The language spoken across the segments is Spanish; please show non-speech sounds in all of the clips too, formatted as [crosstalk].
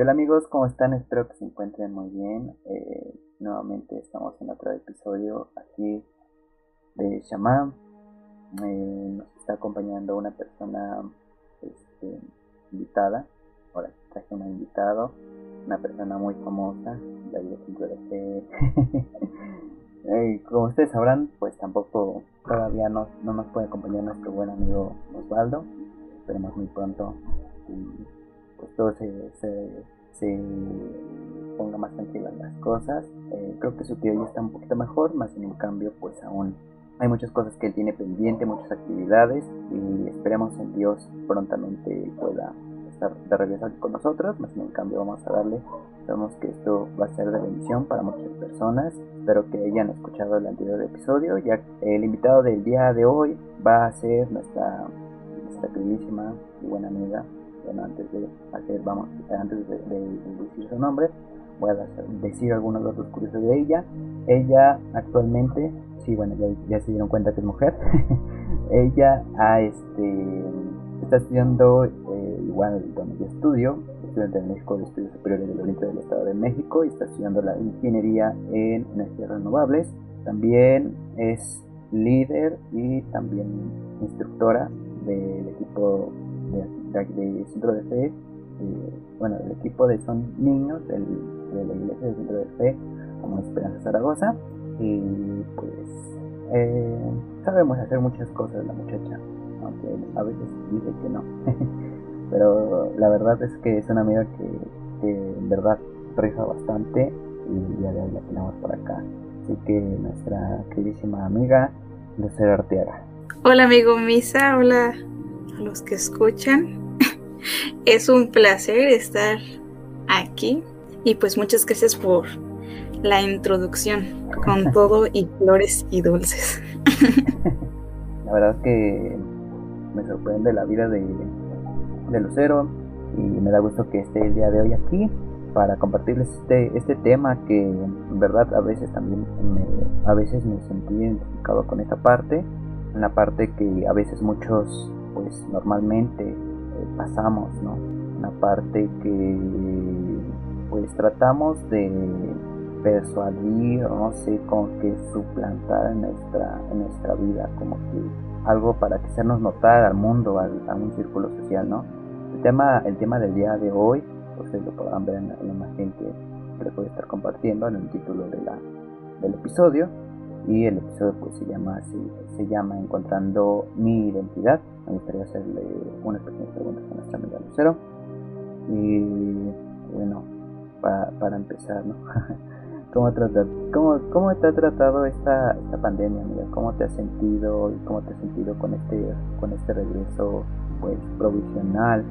hola amigos, ¿cómo están? Espero que se encuentren muy bien. Eh, nuevamente estamos en otro episodio aquí de Shaman. Eh, nos está acompañando una persona este, invitada. Ahora traje un invitado, una persona muy famosa de [laughs] eh, como ustedes sabrán, pues tampoco todavía no, no nos puede acompañar nuestro buen amigo Osvaldo. Esperemos muy pronto pues todo se, se, ponga más tranquilas las cosas. Eh, creo que su tío ya está un poquito mejor, más en cambio pues aún hay muchas cosas que él tiene pendiente, muchas actividades y esperemos en Dios prontamente pueda estar de regreso con nosotros, más en cambio vamos a darle, sabemos que esto va a ser de bendición para muchas personas, espero que hayan escuchado el anterior episodio, ya el invitado del día de hoy va a ser nuestra, nuestra queridísima y buena amiga bueno, antes de hacer, vamos, antes de, decir su nombre, voy a decir algunos datos curiosos de ella. Ella actualmente, sí, bueno, ya, se dieron cuenta que es mujer. [laughs] ella este, está estudiando eh, igual donde yo estudio, estudiante de México de Estudios Superiores del Oriente del Estado de México y está estudiando la ingeniería en energías renovables. También es líder y también instructora del equipo de, Centro de Fe, eh, bueno, el equipo de son niños del, de la iglesia del Centro de Fe, como Esperanza Zaragoza, y pues eh, sabemos hacer muchas cosas la muchacha, aunque a veces dice que no, [laughs] pero la verdad es que es una amiga que, en verdad rifa bastante y ya la tenemos por acá. Así que nuestra queridísima amiga Lucero Arteaga. Hola amigo Misa, hola los que escuchan. [laughs] es un placer estar aquí y pues muchas gracias por la introducción con [laughs] todo y flores y dulces. [laughs] la verdad es que me sorprende la vida de, de Lucero y me da gusto que esté el día de hoy aquí para compartirles este, este tema que en verdad a veces también me, a veces me sentí identificado con esta parte, una parte que a veces muchos pues normalmente pasamos, ¿no? Una parte que pues tratamos de persuadir, no sé, con que suplantar en nuestra, en nuestra vida, como que algo para que hacernos notar al mundo, al, a un círculo social, ¿no? El tema, el tema del día de hoy, ustedes lo podrán ver en la, imagen que, les voy a estar compartiendo en el título de la, del episodio, y el episodio pues se llama así, se llama Encontrando mi identidad. Me gustaría hacerle unas pequeñas preguntas a nuestra amiga Lucero. Y bueno, para empezar, ¿no? [laughs] ¿Cómo, cómo, ¿Cómo te ha tratado esta, esta pandemia, amiga? ¿Cómo te has sentido y cómo te has sentido con este, con este regreso pues provisional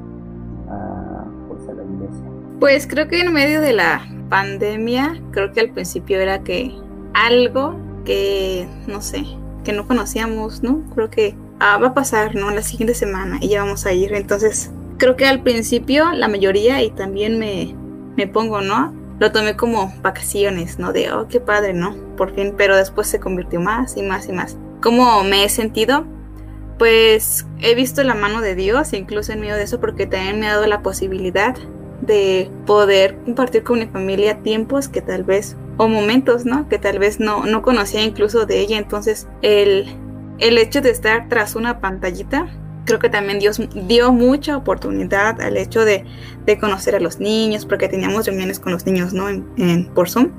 a, pues, a la iglesia? Pues creo que en medio de la pandemia, creo que al principio era que algo que, no sé, que no conocíamos, ¿no? Creo que ah, va a pasar, ¿no? La siguiente semana y ya vamos a ir. Entonces, creo que al principio la mayoría y también me, me pongo, ¿no? Lo tomé como vacaciones, ¿no? De, oh, qué padre, ¿no? Por fin, pero después se convirtió más y más y más. ¿Cómo me he sentido? Pues he visto la mano de Dios, incluso en medio de eso, porque también me ha dado la posibilidad de poder compartir con mi familia tiempos que tal vez o momentos, ¿no? Que tal vez no, no conocía incluso de ella. Entonces, el, el hecho de estar tras una pantallita, creo que también Dios dio mucha oportunidad al hecho de, conocer a los niños, porque teníamos reuniones con los niños, ¿no? En, por Zoom.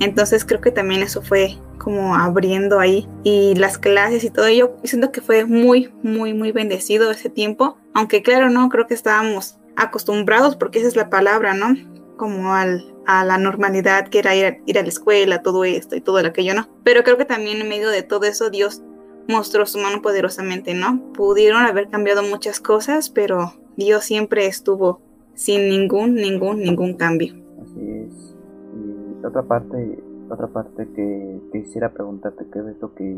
Entonces, creo que también eso fue como abriendo ahí y las clases y todo. Yo siento que fue muy, muy, muy bendecido ese tiempo. Aunque claro, no, creo que estábamos acostumbrados, porque esa es la palabra, ¿no? Como a la normalidad que era ir, ir, a la escuela, todo esto y todo aquello, ¿no? Pero creo que también en medio de todo eso Dios mostró su mano poderosamente, ¿no? Pudieron haber cambiado muchas cosas, pero Dios siempre estuvo sin ningún, ningún, ningún cambio. Así es. Y otra parte, otra parte que, quisiera preguntarte, ¿qué es lo que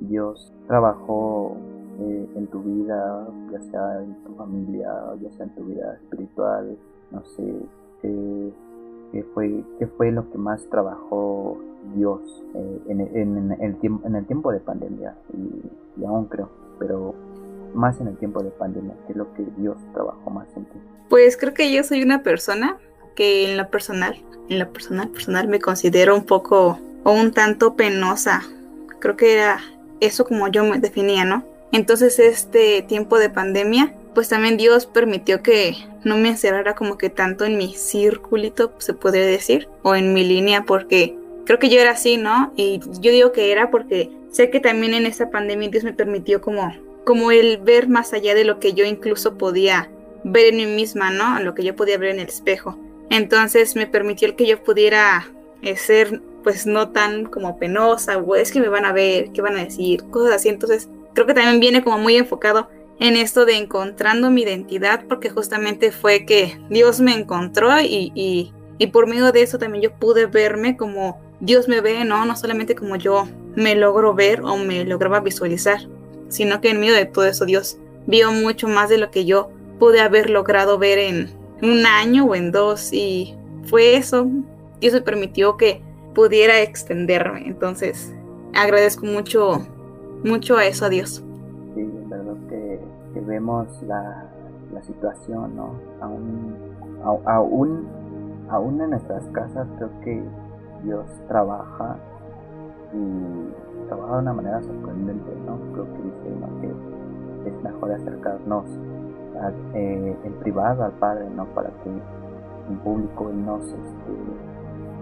Dios trabajó eh, en tu vida, ya sea en tu familia, ya sea en tu vida espiritual, no sé, qué fue, qué fue lo que más trabajó Dios eh, en, el tiempo, en el tiempo de pandemia, y, aún creo, pero más en el tiempo de pandemia, ¿qué es lo que Dios trabajó más en ti? Pues creo que yo soy una persona que en lo personal, en lo personal, personal me considero un poco o un tanto penosa. Creo que era eso como yo me definía, ¿no? Entonces este tiempo de pandemia, pues también Dios permitió que no me encerrara como que tanto en mi circulito, se podría decir, o en mi línea, porque creo que yo era así, ¿no? Y yo digo que era porque sé que también en esta pandemia Dios me permitió como, como el ver más allá de lo que yo incluso podía ver en mí misma, ¿no? Lo que yo podía ver en el espejo. Entonces me permitió el que yo pudiera eh, ser pues no tan como penosa, o es que me van a ver, qué van a decir, cosas así. Entonces creo que también viene como muy enfocado en esto de encontrando mi identidad, porque justamente fue que Dios me encontró y, y, y por medio de eso también yo pude verme como Dios me ve, ¿no? No solamente como yo me logro ver o me lograba visualizar, sino que en medio de todo eso Dios vio mucho más de lo que yo pude haber logrado ver en un año o en dos y fue eso. Dios me permitió que pudiera extenderme. Entonces, agradezco mucho, mucho a eso a Dios. Sí, es verdad que, vemos la, situación, ¿no? Aún, aún, aún en nuestras casas creo que Dios trabaja y trabaja de una manera sorprendente, ¿no? Creo que dice ¿no? que es mejor acercarnos eh, en privado al Padre, ¿no? Para que en público Él nos, este,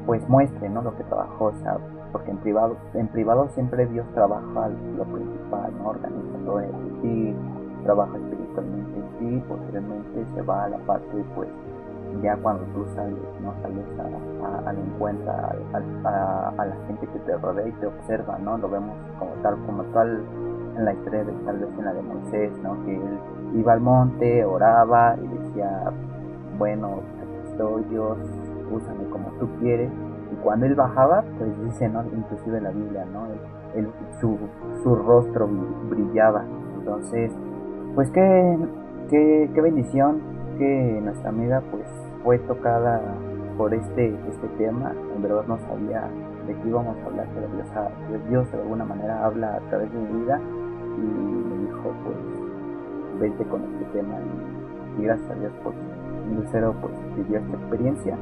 pues muestre, ¿no? Lo que trabajó, o sea, porque en privado, en privado siempre Dios trabaja lo principal, ¿no? Organiza todo eso, sí, trabaja espiritualmente, sí, posteriormente se va a la parte, pues, ya cuando tú sales, ¿no? Sales a, al encuentro, a, a, la gente que te rodea y te observa, ¿no? Lo vemos como tal, como tal en la historia de tal vez en la de Moisés, ¿no? Que él iba al monte, oraba y decía, bueno, estoy Dios, úsame como tú quieres. Y cuando él bajaba, pues dice, ¿no? Inclusive la Biblia, ¿no? su, su rostro brillaba. Entonces, pues qué, qué, qué bendición que nuestra amiga pues fue tocada por este, este tema. En verdad no sabía de qué íbamos a hablar, pero Dios, de alguna manera habla a través de mi vida y me dijo pues vente con este tema y, gracias a Dios por Lucero pues vivió esta experiencia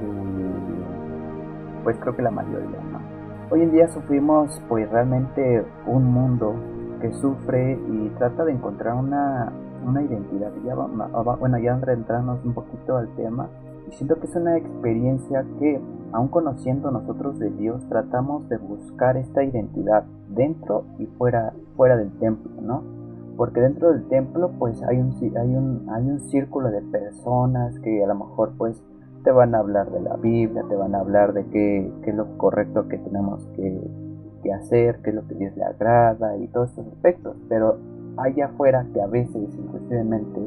y pues creo que la mayoría no hoy en día sufrimos pues realmente un mundo que sufre y trata de encontrar una, una identidad. Ya bueno ya entrarnos un poquito al tema y siento que es una experiencia que aun conociendo nosotros de Dios tratamos de buscar esta identidad dentro y fuera fuera del templo no porque dentro del templo pues hay un, hay un, hay un círculo de personas que a lo mejor pues te van a hablar de la Biblia, te van a hablar de qué, qué es lo correcto que tenemos que, que, hacer, qué es lo que Dios le agrada y todos estos aspectos, pero allá afuera que a veces inclusivemente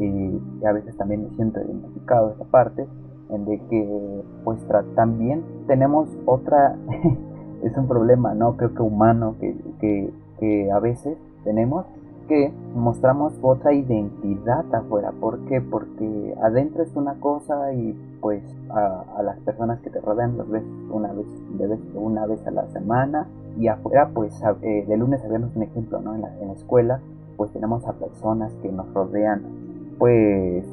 y, a veces también me siento identificado esta parte en de que pues también tenemos otra [laughs] es un problema no creo que humano que, que, que a veces tenemos que mostramos otra identidad afuera. ¿Por qué? Porque adentro es una cosa y pues a, las personas que te rodean los ves una vez, de una vez a la semana y afuera pues eh, de lunes a viernes un ejemplo, ¿no? En la, escuela pues tenemos a personas que nos rodean pues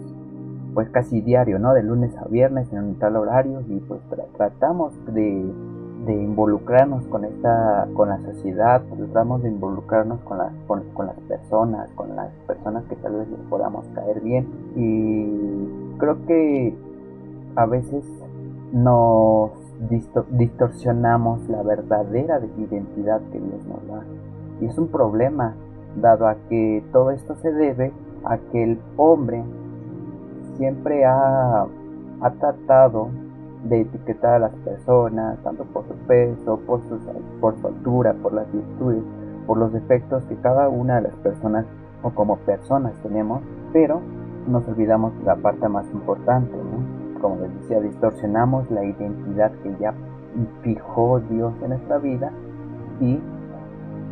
pues casi diario, ¿no? De lunes a viernes en un tal horario y pues tratamos de de involucrarnos con esta con la sociedad tratamos de involucrarnos con, las con, las personas con las personas que tal vez les podamos caer bien y creo que a veces nos distorsionamos la verdadera identidad que Dios nos da y es un problema dado a que todo esto se debe a que el hombre siempre ha, tratado de etiquetar a las personas, tanto por su peso, por su, por su altura, por las virtudes, por los defectos que cada una de las personas o como personas tenemos, pero nos olvidamos de la parte más importante. Como les decía, distorsionamos la identidad que ya fijó Dios en nuestra vida y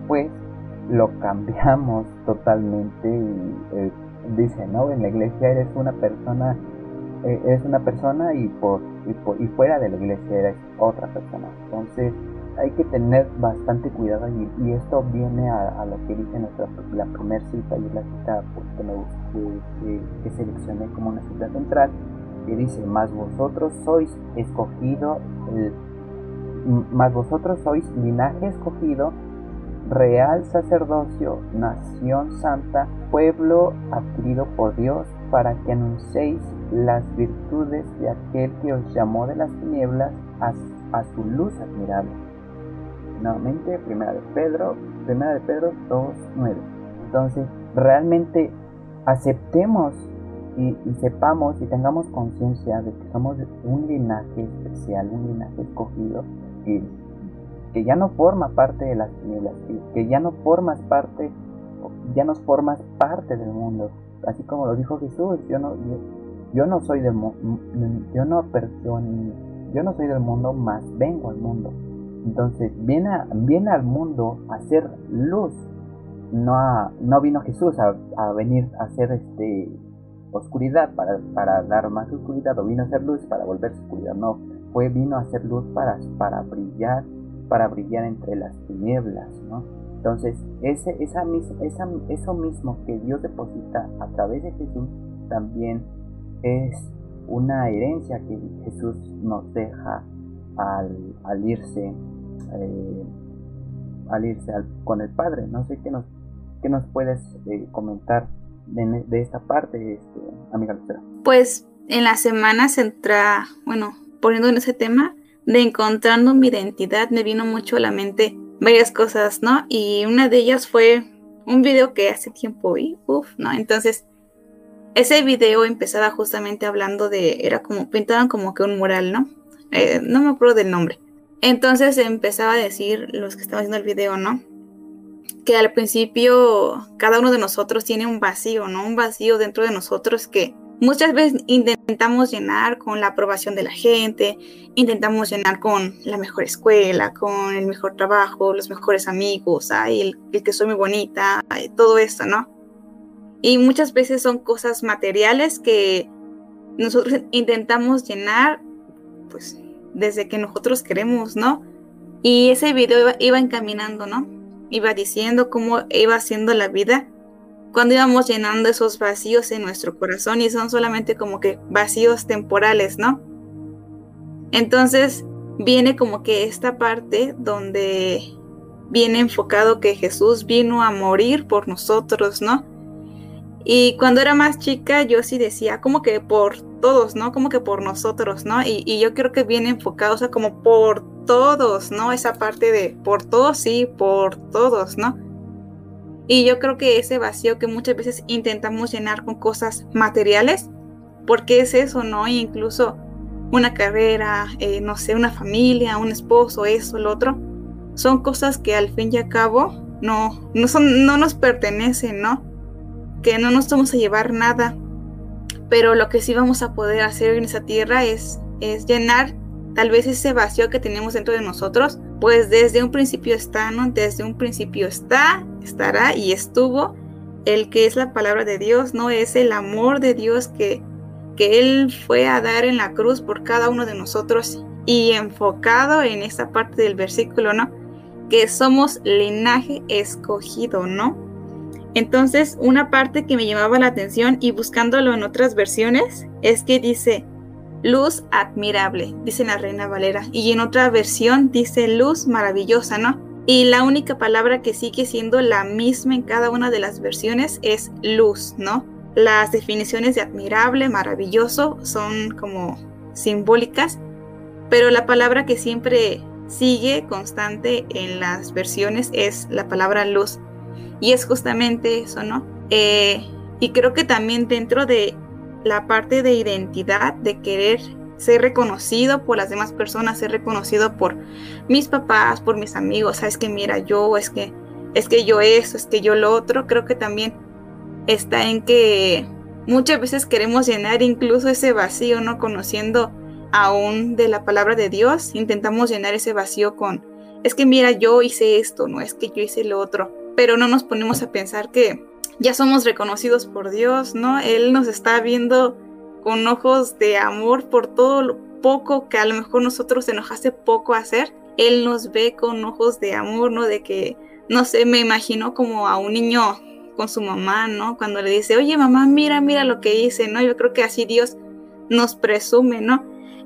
pues lo cambiamos [laughs] totalmente y eh, dice, ¿no? En la iglesia eres una persona eh, es una persona y por, y fuera de la iglesia eres otra persona. Entonces hay que tener bastante cuidado y, esto viene a, lo que dice nuestra la primera cita y la cita pues, que me que, seleccioné como una cita central que dice, más vosotros sois escogido, más vosotros sois linaje escogido, real sacerdocio, nación santa, pueblo adquirido por Dios, para que anunciéis las virtudes de aquel que os llamó de las tinieblas a, a su luz admirable. Nuevamente, primera de Pedro, primera de Pedro 2.9. Entonces, realmente aceptemos y, sepamos y tengamos conciencia de que somos un linaje especial, un linaje escogido, que, que ya no forma parte de las tinieblas, que, ya no formas parte, ya no formas parte del mundo. Así como lo dijo Jesús, yo no, yo, no soy del yo no, yo no soy del mundo, más vengo al mundo. Entonces viene, viene al mundo a ser luz. No, no vino Jesús a, a venir a ser este oscuridad para, para, dar más oscuridad o vino a ser luz para volverse oscuridad. No, fue vino a ser luz para, para brillar, para brillar entre las tinieblas, ¿no? Entonces, ese, esa, esa, eso mismo que Dios deposita a través de Jesús también es una herencia que Jesús nos deja al, al irse, eh, al irse con el Padre. No sé qué nos, qué nos puedes eh, comentar de, esta parte, este, amiga Lucera? Pues en la semana se entra, bueno, poniendo en ese tema de encontrando mi identidad, me vino mucho a la mente varias cosas, ¿no? Y una de ellas fue un video que hace tiempo vi, uff, ¿no? Entonces, ese video empezaba justamente hablando de, era como, pintaban como que un mural, ¿no? Eh, no me acuerdo del nombre. Entonces empezaba a decir los que estaban haciendo el video, ¿no? Que al principio cada uno de nosotros tiene un vacío, ¿no? Un vacío dentro de nosotros que muchas veces intentamos llenar con la aprobación de la gente, intentamos llenar con la mejor escuela, con el mejor trabajo, los mejores amigos, el, que soy muy bonita, todo esto, ¿no? Y muchas veces son cosas materiales que nosotros [laughs] intentamos llenar, pues, desde que nosotros queremos, ¿no? Y ese video iba encaminando, ¿no? Iba diciendo cómo iba siendo la vida cuando íbamos llenando esos vacíos en nuestro corazón y son solamente como que vacíos temporales, ¿no? Entonces viene como que esta parte donde viene enfocado que Jesús vino a morir por nosotros, ¿no? Y cuando era más chica yo sí decía como que por todos, ¿no? Como que por nosotros, ¿no? Y, yo creo que viene enfocado, o sea, como por todos, ¿no? Esa parte de por todos, sí, por todos, ¿no? Y yo creo que ese vacío que muchas veces intentamos llenar con cosas materiales, porque es eso, ¿no? incluso una carrera, eh, no sé, una familia, un esposo, eso, lo otro, son cosas que al fin y al cabo no, no, son, no nos pertenecen, ¿no? Que no nos vamos a llevar nada. Pero lo que sí vamos a poder hacer en esa tierra es, es llenar Tal vez ese vacío que tenemos dentro de nosotros, pues desde un principio está, ¿no? Desde un principio está, estará y estuvo el que es la palabra de Dios, ¿no? Es el amor de Dios que, que Él fue a dar en la cruz por cada uno de nosotros y enfocado en esta parte del versículo, ¿no? Que somos linaje escogido, ¿no? Entonces, una parte que me llamaba la atención y buscándolo en otras versiones es que dice, luz admirable, dice la Reina Valera. Y en otra versión dice luz maravillosa, ¿no? Y la única palabra que sigue siendo la misma en cada una de las versiones es luz, ¿no? Las definiciones de admirable, maravilloso son como simbólicas, pero la palabra que siempre sigue constante en las versiones es la palabra luz. Y es justamente eso, ¿no? Eh, y creo que también dentro de la parte de identidad, de querer ser reconocido por las demás personas, ser reconocido por mis papás, por mis amigos, sabes que mira yo, es que es que yo eso, es que yo lo otro, creo que también está en que muchas veces queremos llenar incluso ese vacío, no conociendo aún de la palabra de Dios, intentamos llenar ese vacío con es que mira yo hice esto, no es que yo hice lo otro, pero no nos ponemos a pensar que ya somos reconocidos por Dios, ¿no? Él nos está viendo con ojos de amor por todo lo poco que a lo mejor nosotros se nos hace poco hacer. Él nos ve con ojos de amor, ¿no? De que, no sé, me imagino como a un niño con su mamá, ¿no? Cuando le dice, oye mamá, mira, mira lo que hice, ¿no? Yo creo que así Dios nos presume, ¿no?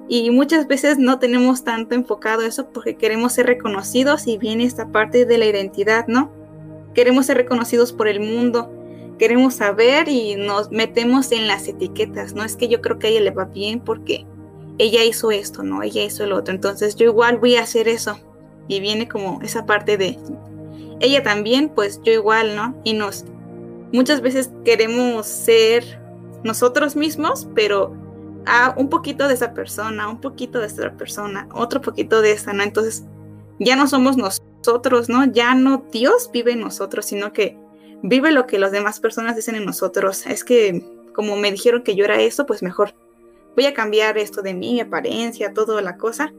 Y muchas veces no tenemos tanto enfocado eso porque queremos ser reconocidos y viene esta parte de la identidad, ¿no? Queremos ser reconocidos por el mundo, queremos saber y nos metemos en las etiquetas, ¿no? Es que yo creo que a ella le va bien porque ella hizo esto, ¿no? Ella hizo el otro. Entonces yo igual voy a hacer eso. Y viene como esa parte de ella también, pues yo igual, ¿no? Y nos muchas veces queremos ser nosotros mismos, pero a un poquito de esa persona, un poquito de esta persona, otro poquito de esta, ¿no? Entonces ya no somos nosotros, ¿no? Ya no Dios vive en nosotros, sino que vive lo que las demás personas dicen en nosotros. Es que como me dijeron que yo era eso, pues mejor voy a cambiar esto de mí, mi apariencia, toda la cosa,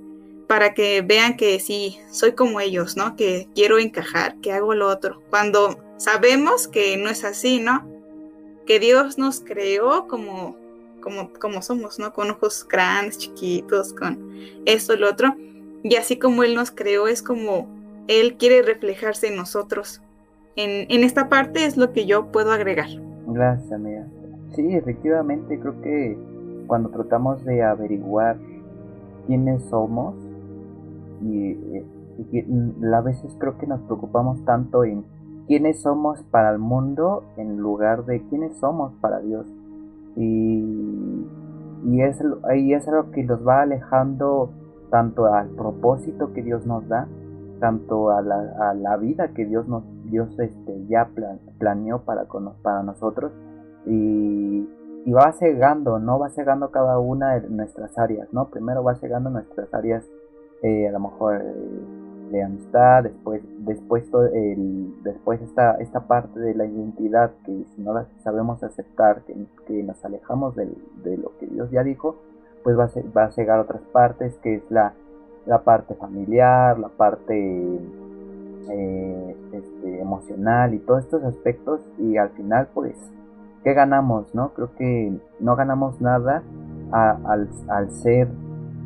para que vean que sí, soy como ellos, ¿no? Que quiero encajar, que hago lo otro. Cuando sabemos que no es así, ¿no? Que Dios nos creó como, como, como somos, ¿no? Con ojos grandes, chiquitos, con esto lo otro. Y así como Él nos creó, es como Él quiere reflejarse en nosotros. En, en esta parte es lo que yo puedo agregar. Gracias, amiga. Sí, efectivamente, creo que cuando tratamos de averiguar quiénes somos y, a veces creo que nos preocupamos tanto en quiénes somos para el mundo en lugar de quiénes somos para Dios y, y es, y es algo que los va alejando tanto al propósito que Dios nos da tanto a la, a la vida que Dios nos Dios este ya planeó para, para nosotros y, y va cegando, ¿no? Va cegando cada una de nuestras áreas, ¿no? Primero va cegando nuestras áreas, eh, a lo mejor eh, de amistad, después, después, el, después esta, esta parte de la identidad que si no la sabemos aceptar, que, que nos alejamos de, de, lo que Dios ya dijo, pues va a, va a cegar otras partes, que es la, la parte familiar, la parte eh, este, emocional y todos estos aspectos y al final pues ¿qué ganamos? no? Creo que no ganamos nada al, ser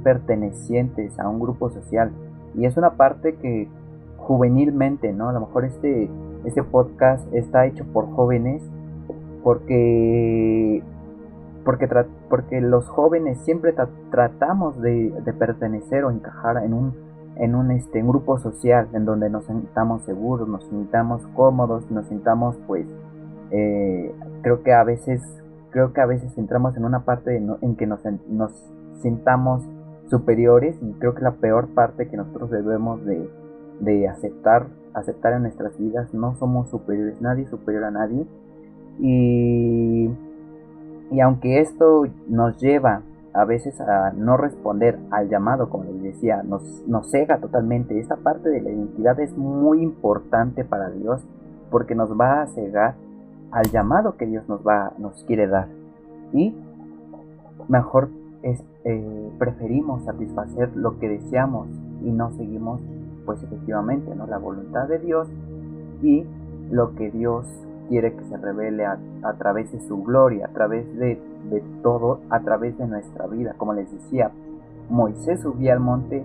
pertenecientes a un grupo social. Y es una parte que juvenilmente, ¿no? A lo mejor este, este podcast está hecho por jóvenes porque porque, porque los jóvenes siempre tratamos de, pertenecer o encajar en un, en un este, grupo social en donde nos sintamos seguros, nos sintamos cómodos, nos sintamos pues eh, creo que a veces creo que a veces entramos en una parte en que nos, nos sintamos superiores y creo que la peor parte que nosotros debemos de, de aceptar aceptar en nuestras vidas no somos superiores nadie superior a nadie. Y y aunque esto nos lleva a veces a no responder al llamado, como les decía, nos, nos cega totalmente. Esta parte de la identidad es muy importante para Dios porque nos va a cegar al llamado que Dios nos va, nos quiere dar. Y mejor es, eh, preferimos satisfacer lo que deseamos y no seguimos, pues efectivamente, ¿no? la voluntad de Dios y lo que Dios quiere que se revele a, través de su gloria, a través de, de, todo, a través de nuestra vida. Como les decía, Moisés subía al monte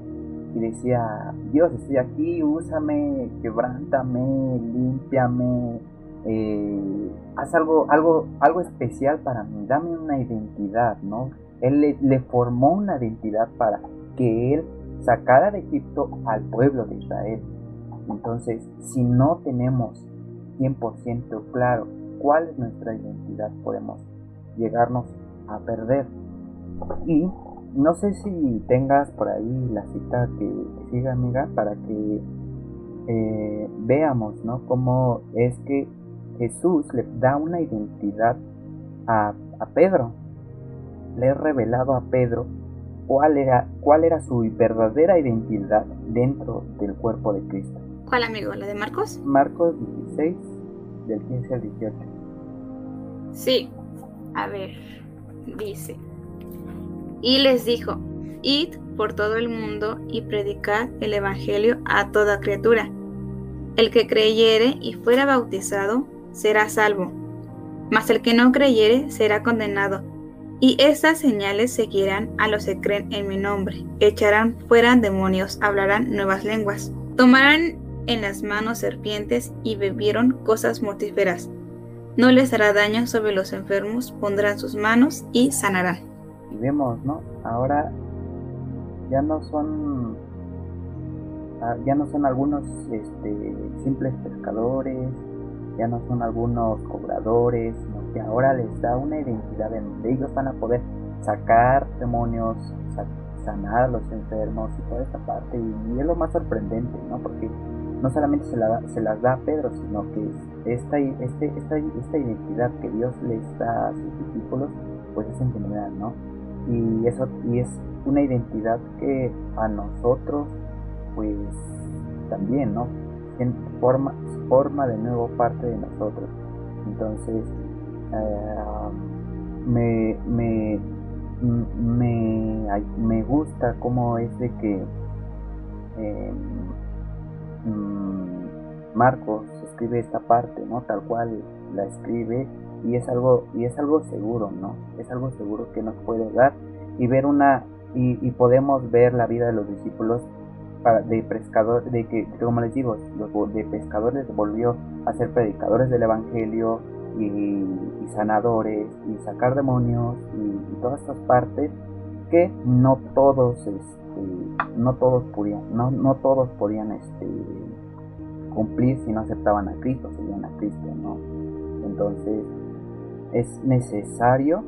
y decía, Dios, estoy aquí, úsame, quebrántame, límpiame, eh, haz algo, algo, algo especial para mí, dame una identidad, ¿no? Él le, le formó una identidad para que él sacara de Egipto al pueblo de Israel. Entonces, si no tenemos 100% claro cuál es nuestra identidad, podemos llegarnos a perder. Y no sé si tengas por ahí la cita que, siga, amiga, para que eh, veamos, ¿no? Cómo es que Jesús le da una identidad a, a Pedro. Le he revelado a Pedro cuál era, cuál era su verdadera identidad dentro del cuerpo de Cristo. ¿Cuál amigo? ¿La de Marcos? Marcos 16, del 15 al 18. Sí, a ver, dice. Y les dijo, id por todo el mundo y predicad el Evangelio a toda criatura. El que creyere y fuera bautizado será salvo, mas el que no creyere será condenado. Y estas señales seguirán a los que creen en mi nombre. Echarán fuera demonios, hablarán nuevas lenguas. Tomarán en las manos serpientes y bebieron cosas mortíferas. No les hará daño sobre los enfermos, pondrán sus manos y sanarán. y vemos, ¿no? Ahora ya no son ah, ya no son algunos este, simples pescadores, ya no son algunos cobradores, sino que ahora les da una identidad en donde ellos van a poder sacar demonios, sanar a los enfermos y toda esta parte. Y, es lo más sorprendente, ¿no? Porque no solamente se, la, se las da a Pedro, sino que esta, este, esta, esta identidad que Dios les da a sus discípulos, pues es en general, ¿no? Y, eso, y es una identidad que a nosotros, pues también, ¿no? Forma, forma de nuevo parte de nosotros. Entonces, eh, me, me, me, me gusta cómo es de que mm, Marcos escribe esta parte, ¿no? Tal cual la escribe y es algo y es algo seguro, ¿no? Es algo seguro que nos puede dar y ver una y, podemos ver la vida de los discípulos de pescador, de que como les digo, de pescadores volvió a ser predicadores del evangelio, y, sanadores y sacar demonios y, todas estas partes que no todos este, no todos podían no, no todos podían este, cumplir si no aceptaban a Cristo seguían a Cristo no entonces es necesario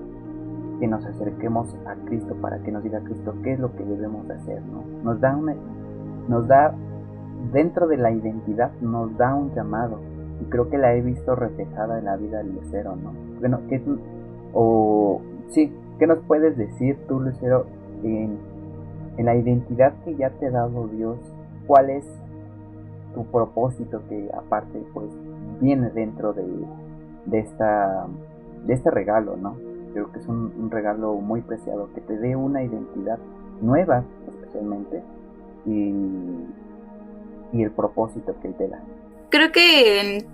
que nos acerquemos a Cristo para que nos diga Cristo qué es lo que debemos hacer no nos da nos da dentro de la identidad nos da un llamado y creo que la he visto reflejada en la vida del Lucero, ¿no? Bueno, ¿qué o sí, ¿qué nos puedes decir tú, Lucero, en, en la identidad que ya te ha dado Dios? ¿Cuál es tu propósito que aparte pues viene dentro de, de, esta, de este regalo, ¿no? Creo que es un, regalo muy preciado, que te dé una identidad nueva especialmente y, y el propósito que Él te da creo que en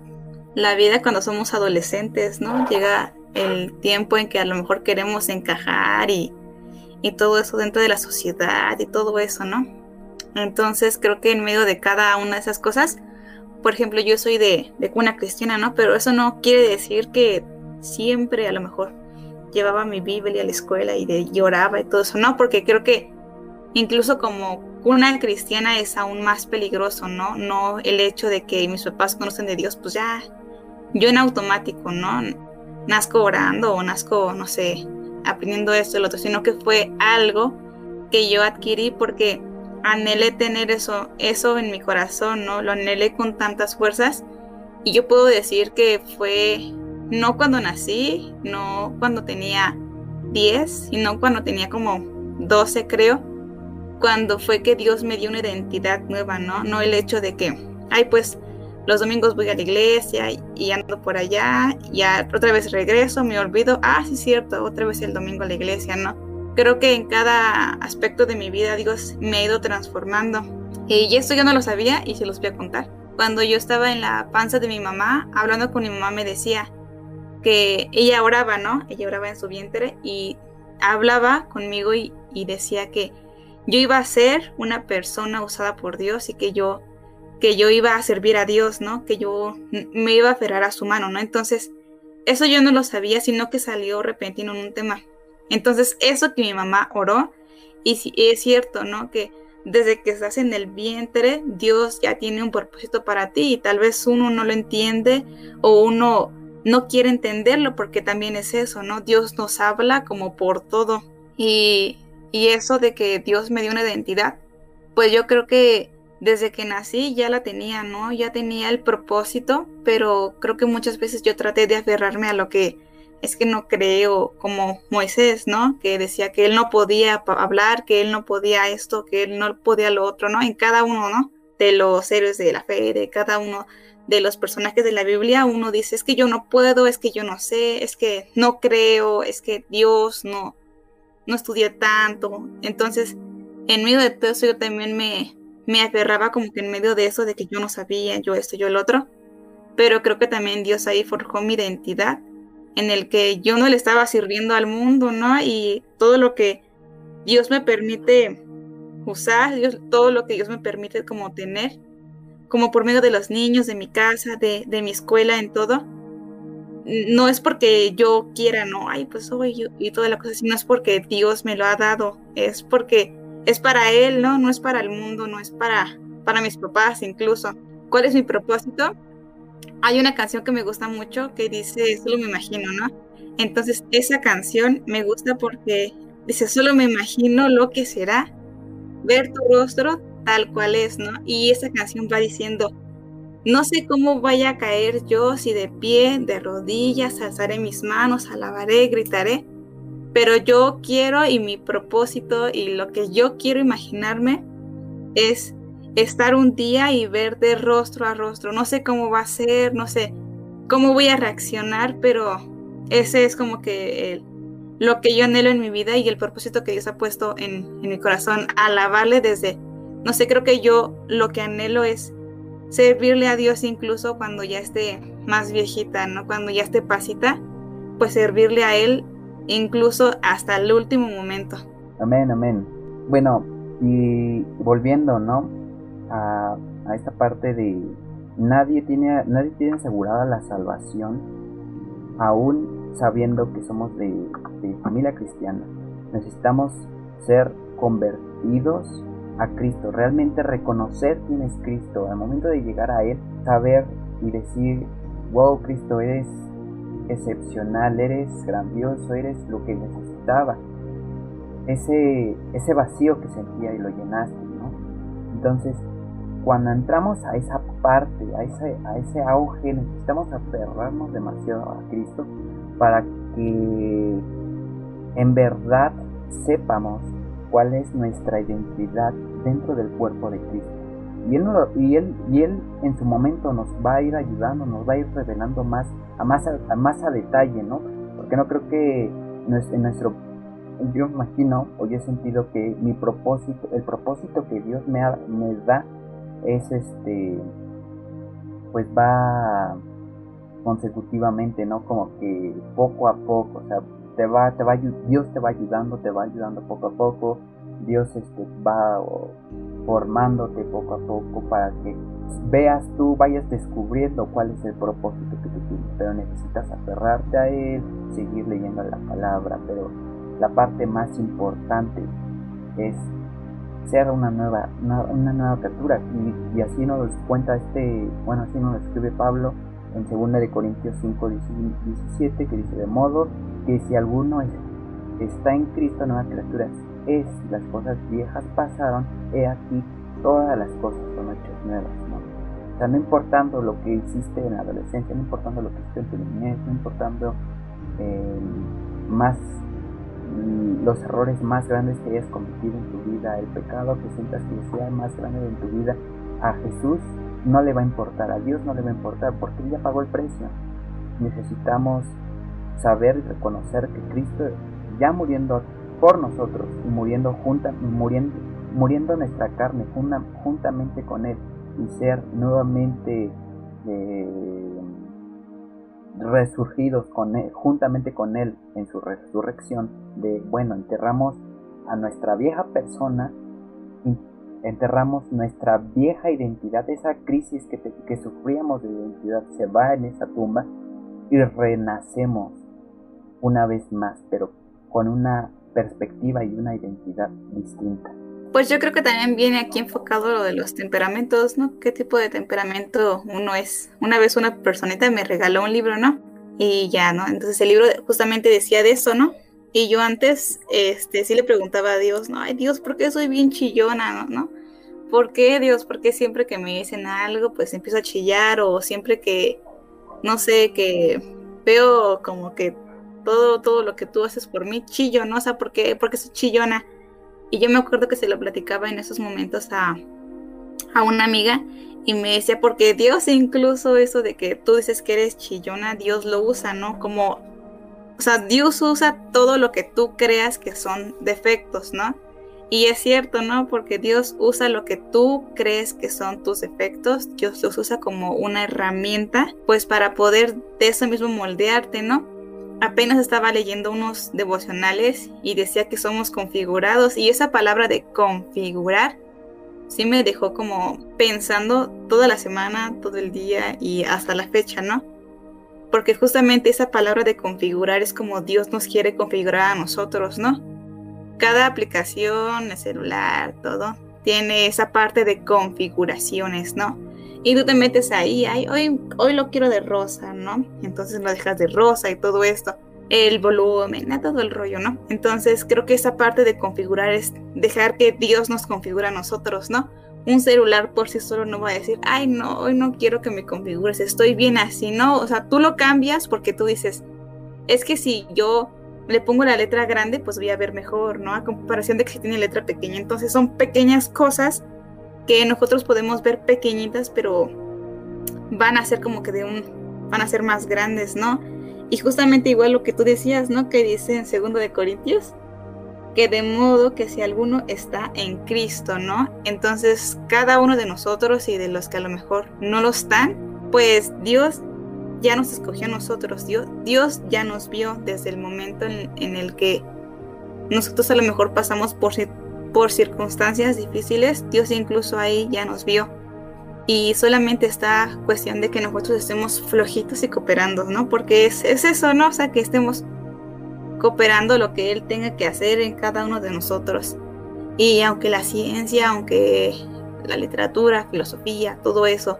la vida cuando somos adolescentes, ¿no? Llega el tiempo en que a lo mejor queremos encajar y, todo eso dentro de la sociedad y todo eso, ¿no? Entonces creo que en medio de cada una de esas cosas, por ejemplo, yo soy de, de cuna cristiana, ¿no? Pero eso no quiere decir que siempre a lo mejor llevaba mi Biblia a la escuela y de, lloraba y todo eso, no, porque creo que incluso como una cristiana es aún más peligroso, ¿no? No el hecho de que mis papás conocen de Dios, pues ya, yo en automático, ¿no? Nazco orando o nazco, no sé, aprendiendo esto y lo otro, sino que fue algo que yo adquirí porque anhelé tener eso, eso en mi corazón, ¿no? Lo anhelé con tantas fuerzas y yo puedo decir que fue no cuando nací, no cuando tenía 10, sino cuando tenía como 12 creo, cuando fue que Dios me dio una identidad nueva, ¿no? No el hecho de que, ay, pues los domingos voy a la iglesia y, ando por allá, ya otra vez regreso, me olvido, ah, sí, cierto, otra vez el domingo a la iglesia, ¿no? Creo que en cada aspecto de mi vida Dios me ha ido transformando. Y esto yo no lo sabía y se los voy a contar. Cuando yo estaba en la panza de mi mamá, hablando con mi mamá, me decía que ella oraba, ¿no? Ella oraba en su vientre y hablaba conmigo y decía que yo iba a ser una persona usada por Dios y que yo que yo iba a servir a Dios, ¿no? Que yo me iba a aferrar a su mano, ¿no? Entonces, eso yo no lo sabía, sino que salió repentino en un tema. Entonces, eso que mi mamá oró, y si es cierto, ¿no? Que desde que estás en el vientre, Dios ya tiene un propósito para ti y tal vez uno no lo entiende o uno no quiere entenderlo porque también es eso, ¿no? Dios nos habla como por todo. Y y eso de que Dios me dio una identidad, pues yo creo que desde que nací ya la tenía, ¿no? Ya tenía el propósito, pero creo que muchas veces yo traté de aferrarme a lo que es que no creo como Moisés, ¿no? Que decía que él no podía hablar, que él no podía esto, que él no podía lo otro, ¿no? En cada uno, ¿no? De los héroes de la fe, de cada uno de los personajes de la Biblia, uno dice, es que yo no puedo, es que yo no sé, es que no creo, es que Dios no, no estudié tanto. Entonces, en medio de todo eso yo también me, me aferraba como que en medio de eso, de que yo no sabía, yo esto, yo el otro. Pero creo que también Dios ahí forjó mi identidad, en el que yo no le estaba sirviendo al mundo, ¿no? Y todo lo que Dios me permite usar, Dios, todo lo que Dios me permite como tener, como por medio de los niños, de mi casa, de, de mi escuela, en todo, no es porque yo quiera, no, ay, pues soy yo y toda la cosa, sino es porque Dios me lo ha dado, es porque es para Él, ¿no? No es para el mundo, no es para, para mis papás incluso. ¿Cuál es mi propósito? Hay una canción que me gusta mucho que dice, solo me imagino, ¿no? Entonces esa canción me gusta porque dice, solo me imagino lo que será ver tu rostro tal cual es, ¿no? Y esa canción va diciendo, no sé cómo vaya a caer yo, si de pie, de rodillas, alzaré mis manos, alabaré, gritaré, pero yo quiero y mi propósito y lo que yo quiero imaginarme es estar un día y ver de rostro a rostro. No sé cómo va a ser, no sé cómo voy a reaccionar, pero ese es como que lo que yo anhelo en mi vida y el propósito que Dios ha puesto en, en mi corazón, alabarle desde, no sé, creo que yo lo que anhelo es servirle a Dios incluso cuando ya esté más viejita, ¿no? Cuando ya esté pasita, pues servirle a Él incluso hasta el último momento. Amén, amén. Bueno, y volviendo, ¿no? A, esta parte de nadie tiene, nadie tiene asegurada la salvación, aún sabiendo que somos de, de familia cristiana. Necesitamos ser convertidos a Cristo, realmente reconocer quién es Cristo, al momento de llegar a Él, saber y decir, wow, Cristo, eres excepcional, eres grandioso, eres lo que necesitaba. Ese, ese vacío que sentía y lo llenaste, ¿no? Entonces, cuando entramos a esa parte, a ese, a ese auge, necesitamos aferrarnos demasiado a Cristo para que en verdad sepamos cuál es nuestra identidad dentro del cuerpo de Cristo. Y él, y, él, y él en su momento nos va a ir ayudando, nos va a ir revelando más a más a, más a detalle, ¿no? Porque no creo que en nuestro, yo imagino o yo he sentido que mi propósito, el propósito que Dios me, me da es este, pues va consecutivamente, ¿no? Como que poco a poco, o sea, te va, te va, Dios te va ayudando, te va ayudando poco a poco, Dios este, va formándote poco a poco para que veas tú, vayas descubriendo cuál es el propósito que tú tienes, pero necesitas aferrarte a él, seguir leyendo la palabra, pero la parte más importante es ser una nueva, una, nueva criatura. Y, y, así nos cuenta este, bueno así nos escribe Pablo en 2 de Corintios 5, 17 que dice de modo que si alguno está en Cristo, nueva criatura es, las cosas viejas pasaron, he aquí, todas las cosas son hechas nuevas. ¿no? O sea, no importando lo que hiciste en la adolescencia, no importando lo que hiciste en tu niñez, no importando eh, más mm, los errores más grandes que hayas cometido en tu vida, el pecado que sientas que sea más grande en tu vida, a Jesús no le va a importar, a Dios no le va a importar, porque Él ya pagó el precio. Necesitamos saber y reconocer que Cristo ya muriendo por nosotros y muriendo junta, muriendo, muriendo nuestra carne juntamente con Él y ser nuevamente eh, resurgidos con juntamente con Él en su resurrección, de bueno, enterramos a nuestra vieja persona, enterramos nuestra vieja identidad, esa crisis que, que sufríamos de identidad se va en esa tumba y renacemos una vez más, pero con una perspectiva y una identidad distinta. Pues yo creo que también viene aquí enfocado lo de los temperamentos, ¿no? ¿Qué tipo de temperamento uno es? Una vez una personita me regaló un libro, ¿no? Y ya, ¿no? Entonces el libro justamente decía de eso, ¿no? Y yo antes, este, sí le preguntaba a Dios, ¿no? Ay, Dios, ¿por qué soy bien chillona, ¿no? ¿Por qué, Dios? ¿Por qué siempre que me dicen algo, pues empiezo a chillar? O siempre que, no sé, que veo como que todo, todo lo que tú haces por mí, chillo, ¿no? O sea, ¿por qué, porque soy chillona? Y yo me acuerdo que se lo platicaba en esos momentos a, a una amiga y me decía, porque Dios incluso eso de que tú dices que eres chillona, Dios lo usa, ¿no? Como, o sea, Dios usa todo lo que tú creas que son defectos, ¿no? Y es cierto, ¿no? Porque Dios usa lo que tú crees que son tus defectos, Dios los usa como una herramienta, pues para poder de eso mismo moldearte, ¿no? Apenas estaba leyendo unos devocionales y decía que somos configurados y esa palabra de configurar sí me dejó como pensando toda la semana, todo el día y hasta la fecha, ¿no? porque justamente esa palabra de configurar es como Dios nos quiere configurar a nosotros, ¿no? Cada aplicación, el celular, todo, tiene esa parte de configuraciones, ¿no? Y tú te metes ahí, ay, hoy, hoy lo quiero de rosa, ¿no? Entonces lo dejas de rosa y todo esto. El volumen, todo el rollo, ¿no? Entonces creo que esa parte de configurar es dejar que Dios nos configura a nosotros, ¿no? Un celular por sí solo no va a decir, ay, no, hoy no quiero que me configures, estoy bien así, ¿no? O sea, tú lo cambias porque tú dices, es que si yo le pongo la letra grande, pues voy a ver mejor, ¿no? A comparación de que si tiene letra pequeña. Entonces son pequeñas cosas que nosotros podemos ver pequeñitas, pero van a ser como que de un, van a ser más grandes, ¿no? Y justamente igual lo que tú decías, ¿no? Que dice en segundo de Corintios, que de modo que si alguno está en Cristo, ¿no? Entonces cada uno de nosotros y de los que a lo mejor no lo están, pues Dios ya nos escogió a nosotros, Dios, Dios ya nos vio desde el momento en, en el que nosotros a lo mejor pasamos por, por circunstancias difíciles, Dios incluso ahí ya nos vio. Y solamente está cuestión de que nosotros estemos flojitos y cooperando, ¿no? Porque es, es eso, ¿no? O sea, que estemos cooperando lo que Él tenga que hacer en cada uno de nosotros. Y aunque la ciencia, aunque la literatura, filosofía, todo eso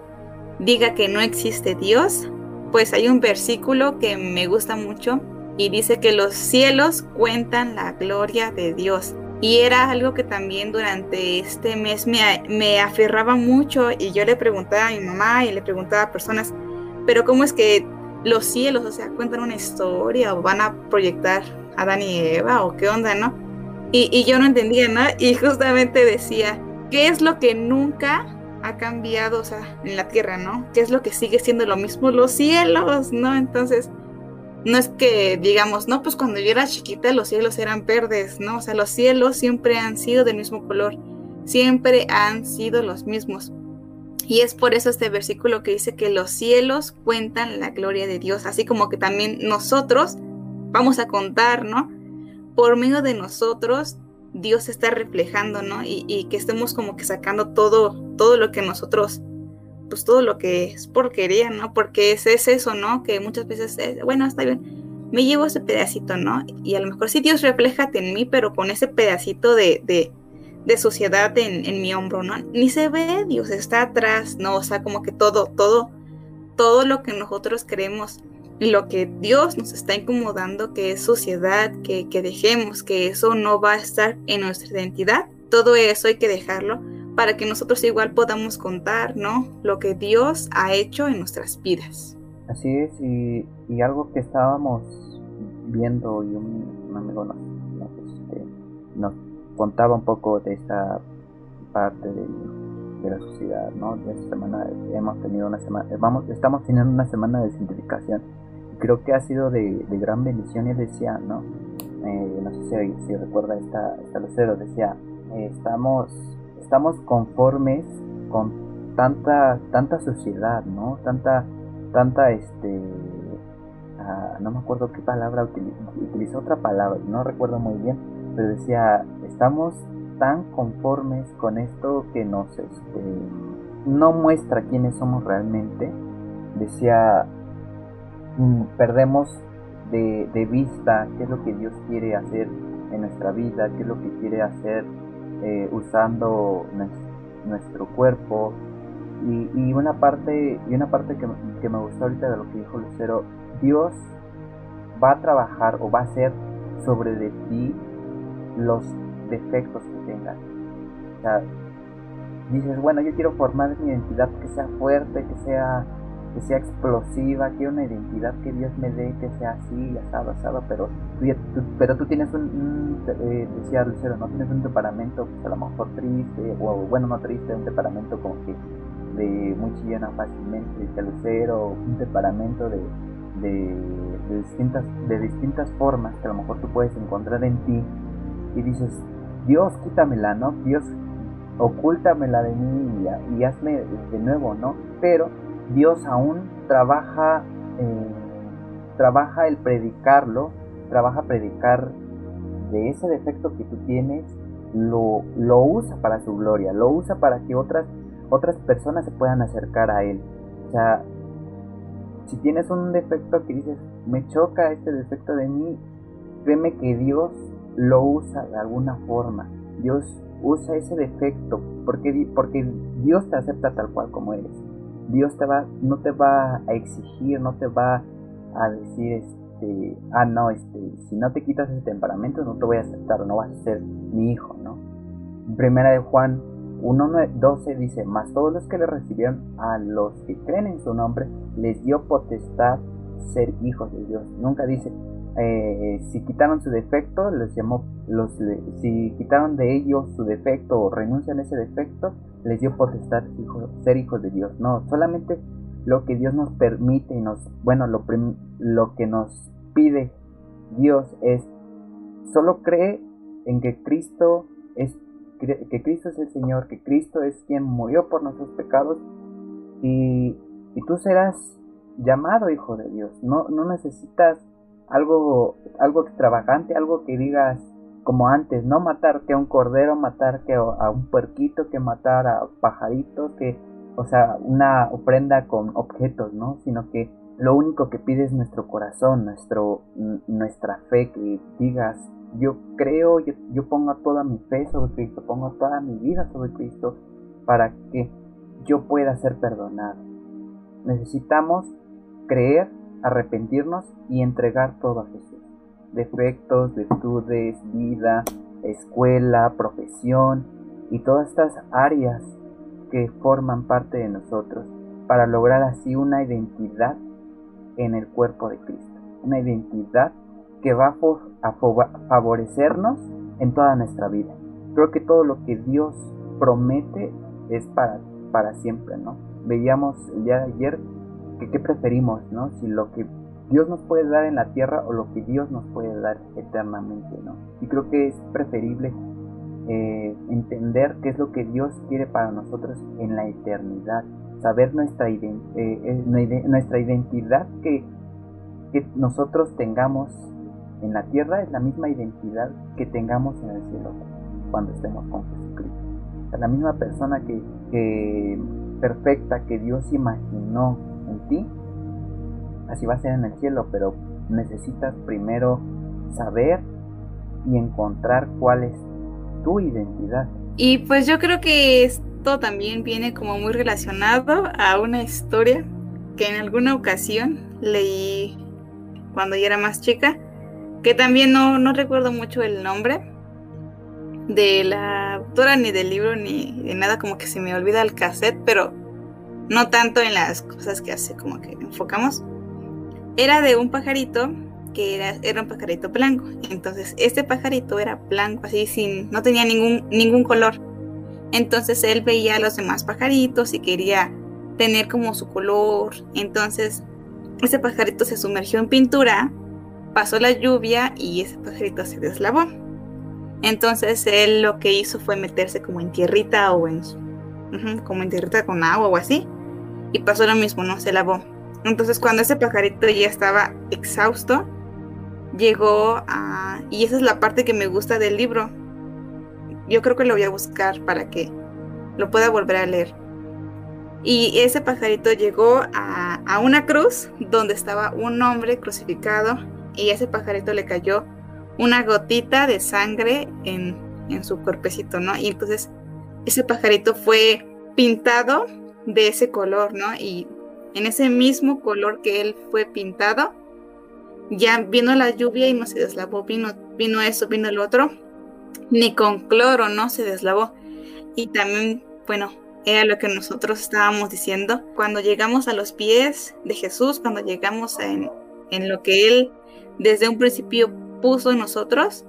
diga que no existe Dios, pues hay un versículo que me gusta mucho y dice que los cielos cuentan la gloria de Dios y era algo que también durante este mes me, me aferraba mucho y yo le preguntaba a mi mamá y le preguntaba a personas, pero ¿cómo es que los cielos, o sea, cuentan una historia o van a proyectar a Adán y Eva o qué onda, ¿no? Y, y yo no entendía nada y justamente decía, ¿qué es lo que nunca ha cambiado, o sea, en la tierra, ¿no? ¿Qué es lo que sigue siendo lo mismo? Los cielos, ¿no? Entonces no es que digamos, no, pues cuando yo era chiquita los cielos eran verdes, ¿no? O sea, los cielos siempre han sido del mismo color, siempre han sido los mismos. Y es por eso este versículo que dice que los cielos cuentan la gloria de Dios, así como que también nosotros vamos a contar, ¿no? Por medio de nosotros, Dios está reflejando, ¿no? Y, que estemos como que sacando todo, todo lo que nosotros pues todo lo que es porquería, ¿no? Porque es, es eso, ¿no? Que muchas veces, es, bueno, está bien, me llevo ese pedacito, ¿no? Y a lo mejor sí Dios refleja en mí, pero con ese pedacito de, de, de sociedad en, en, mi hombro, ¿no? Ni se ve, Dios está atrás, ¿no? O sea, como que todo, todo, todo lo que nosotros queremos, lo que Dios nos está incomodando, que es sociedad, que, que dejemos, que eso no va a estar en nuestra identidad, todo eso hay que dejarlo para que nosotros igual podamos contar, ¿no? Lo que Dios ha hecho en nuestras vidas. Así es, y, algo que estábamos viendo y un, amigo nos, este, nos, contaba un poco de esta parte de, la sociedad, ¿no? De esta semana hemos tenido una semana, vamos, estamos teniendo una semana de simplificación. Creo que ha sido de, gran bendición y decía, ¿no? Eh, no sé si, recuerda esta, esta lucero, decía, estamos estamos conformes con tanta tanta sociedad, ¿no? Tanta tanta este ah, no me acuerdo qué palabra utilizó, utilizó otra palabra, no recuerdo muy bien, pero decía, estamos tan conformes con esto que nos este, no muestra quiénes somos realmente. Decía, mm, perdemos de, de, vista qué es lo que Dios quiere hacer en nuestra vida, qué es lo que quiere hacer eh, usando nuestro cuerpo. Y, una parte y una parte que, que, me gustó ahorita de lo que dijo Lucero Dios va a trabajar o va a hacer sobre de ti los defectos que tengas. O dices bueno yo quiero formar mi identidad que sea fuerte que sea que sea explosiva, quiero una identidad que Dios me dé, que sea así, asado, asado, pero tú, pero tú tienes un, eh, decía Lucero, no tienes un temperamento pues a lo mejor triste, o bueno, no triste, un temperamento como que de muy chillona fácilmente, decía Lucero, un temperamento de, de, distintas, de distintas formas que a lo mejor tú puedes encontrar en ti y dices, Dios, quítamela, ¿no? Dios, ocúltamela de mí y, y hazme de nuevo, ¿no? Pero Dios aún trabaja, eh, trabaja el predicarlo, trabaja predicar de ese defecto que tú tienes, lo, lo usa para su gloria, lo usa para que otras, otras personas se puedan acercar a Él. O sea, si tienes un defecto que dices, me choca este defecto de mí, créeme que Dios lo usa de alguna forma. Dios usa ese defecto porque, porque Dios te acepta tal cual como eres. Dios te va, no te va a exigir, no te va a decir, este, ah, no, este, si no te quitas ese temperamento no te voy a aceptar no vas a ser mi hijo, ¿no? Primera de Juan 1.12 dice, mas todos los que le recibieron a los que creen en su nombre, les dio potestad ser hijos de Dios. Nunca dice, eh, si quitaron su defecto, les llamó, los, si quitaron de ellos su defecto o renuncian a ese defecto, les dio potestad ser hijos de Dios. No, solamente lo que Dios nos permite y nos, bueno, lo, lo que nos pide Dios es, solo cree en que Cristo es que Cristo es el Señor, que Cristo es quien murió por nuestros pecados y, y tú serás llamado hijo de Dios. No, no necesitas algo, algo extravagante, algo que digas como antes, no matar a un cordero, matar a un puerquito, que matar a pajaritos, que, o sea, una ofrenda con objetos, ¿no? Sino que lo único que pide es nuestro corazón, nuestro, nuestra fe, que digas, yo creo, yo, yo pongo toda mi fe sobre Cristo, pongo toda mi vida sobre Cristo para que yo pueda ser perdonado. Necesitamos creer arrepentirnos y entregar todo a Jesús. Defectos, virtudes, vida, escuela, profesión y todas estas áreas que forman parte de nosotros para lograr así una identidad en el cuerpo de Cristo. Una identidad que va a favorecernos en toda nuestra vida. Creo que todo lo que Dios promete es para, para siempre, ¿no? Veíamos el día de ayer que qué preferimos, ¿no? Si lo que Dios nos puede dar en la tierra o lo que Dios nos puede dar eternamente, ¿no? Y creo que es preferible eh, entender qué es lo que Dios quiere para nosotros en la eternidad, saber nuestra, eh, eh, nuestra identidad que, que nosotros tengamos en la tierra es la misma identidad que tengamos en el cielo cuando estemos con Jesucristo. la misma persona que, que perfecta que Dios imaginó en ti, así va a ser en el cielo, pero necesitas primero saber y encontrar cuál es tu identidad. Y pues yo creo que esto también viene como muy relacionado a una historia que en alguna ocasión leí cuando yo era más chica, que también no, no recuerdo mucho el nombre de la autora ni del libro ni de nada, como que se me olvida el cassette, pero no tanto en las cosas que hace, como que enfocamos. Era de un pajarito que era, un pajarito blanco. Entonces, este pajarito era blanco, así sin, no tenía ningún, ningún color. Entonces él veía a los demás pajaritos y quería tener como su color. Entonces, ese pajarito se sumergió en pintura, pasó la lluvia y ese pajarito se deslavó. Entonces él lo que hizo fue meterse como en tierrita o en como en tierrita con agua o así y pasó lo mismo, ¿no? Se lavó. Entonces cuando ese pajarito ya estaba exhausto, llegó a... Y esa es la parte que me gusta del libro. Yo creo que lo voy a buscar para que lo pueda volver a leer. Y ese pajarito llegó a, a una cruz donde estaba un hombre crucificado y a ese pajarito le cayó una gotita de sangre en, en su cuerpecito, ¿no? Y entonces ese pajarito fue pintado de ese color, ¿no? Y en ese mismo color que él fue pintado, ya vino la lluvia y no se deslavó, vino, vino eso, vino el otro, ni con cloro no se deslavó. Y también, bueno, era lo que nosotros estábamos diciendo, cuando llegamos a los pies de Jesús, cuando llegamos en, en lo que Él desde un principio puso en nosotros,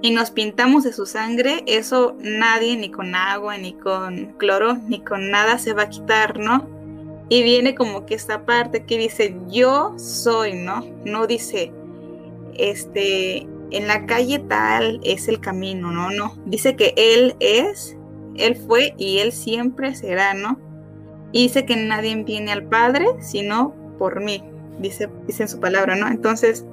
y nos pintamos de su sangre, eso nadie, ni con agua, ni con cloro, ni con nada se va a quitar, ¿no? Y viene como que esta parte que dice, yo soy, ¿no? No dice, este, en la calle tal es el camino, ¿no? No, dice que Él es, Él fue y Él siempre será, ¿no? Y dice que nadie viene al Padre sino por mí, dice, dice en su palabra, ¿no? Entonces,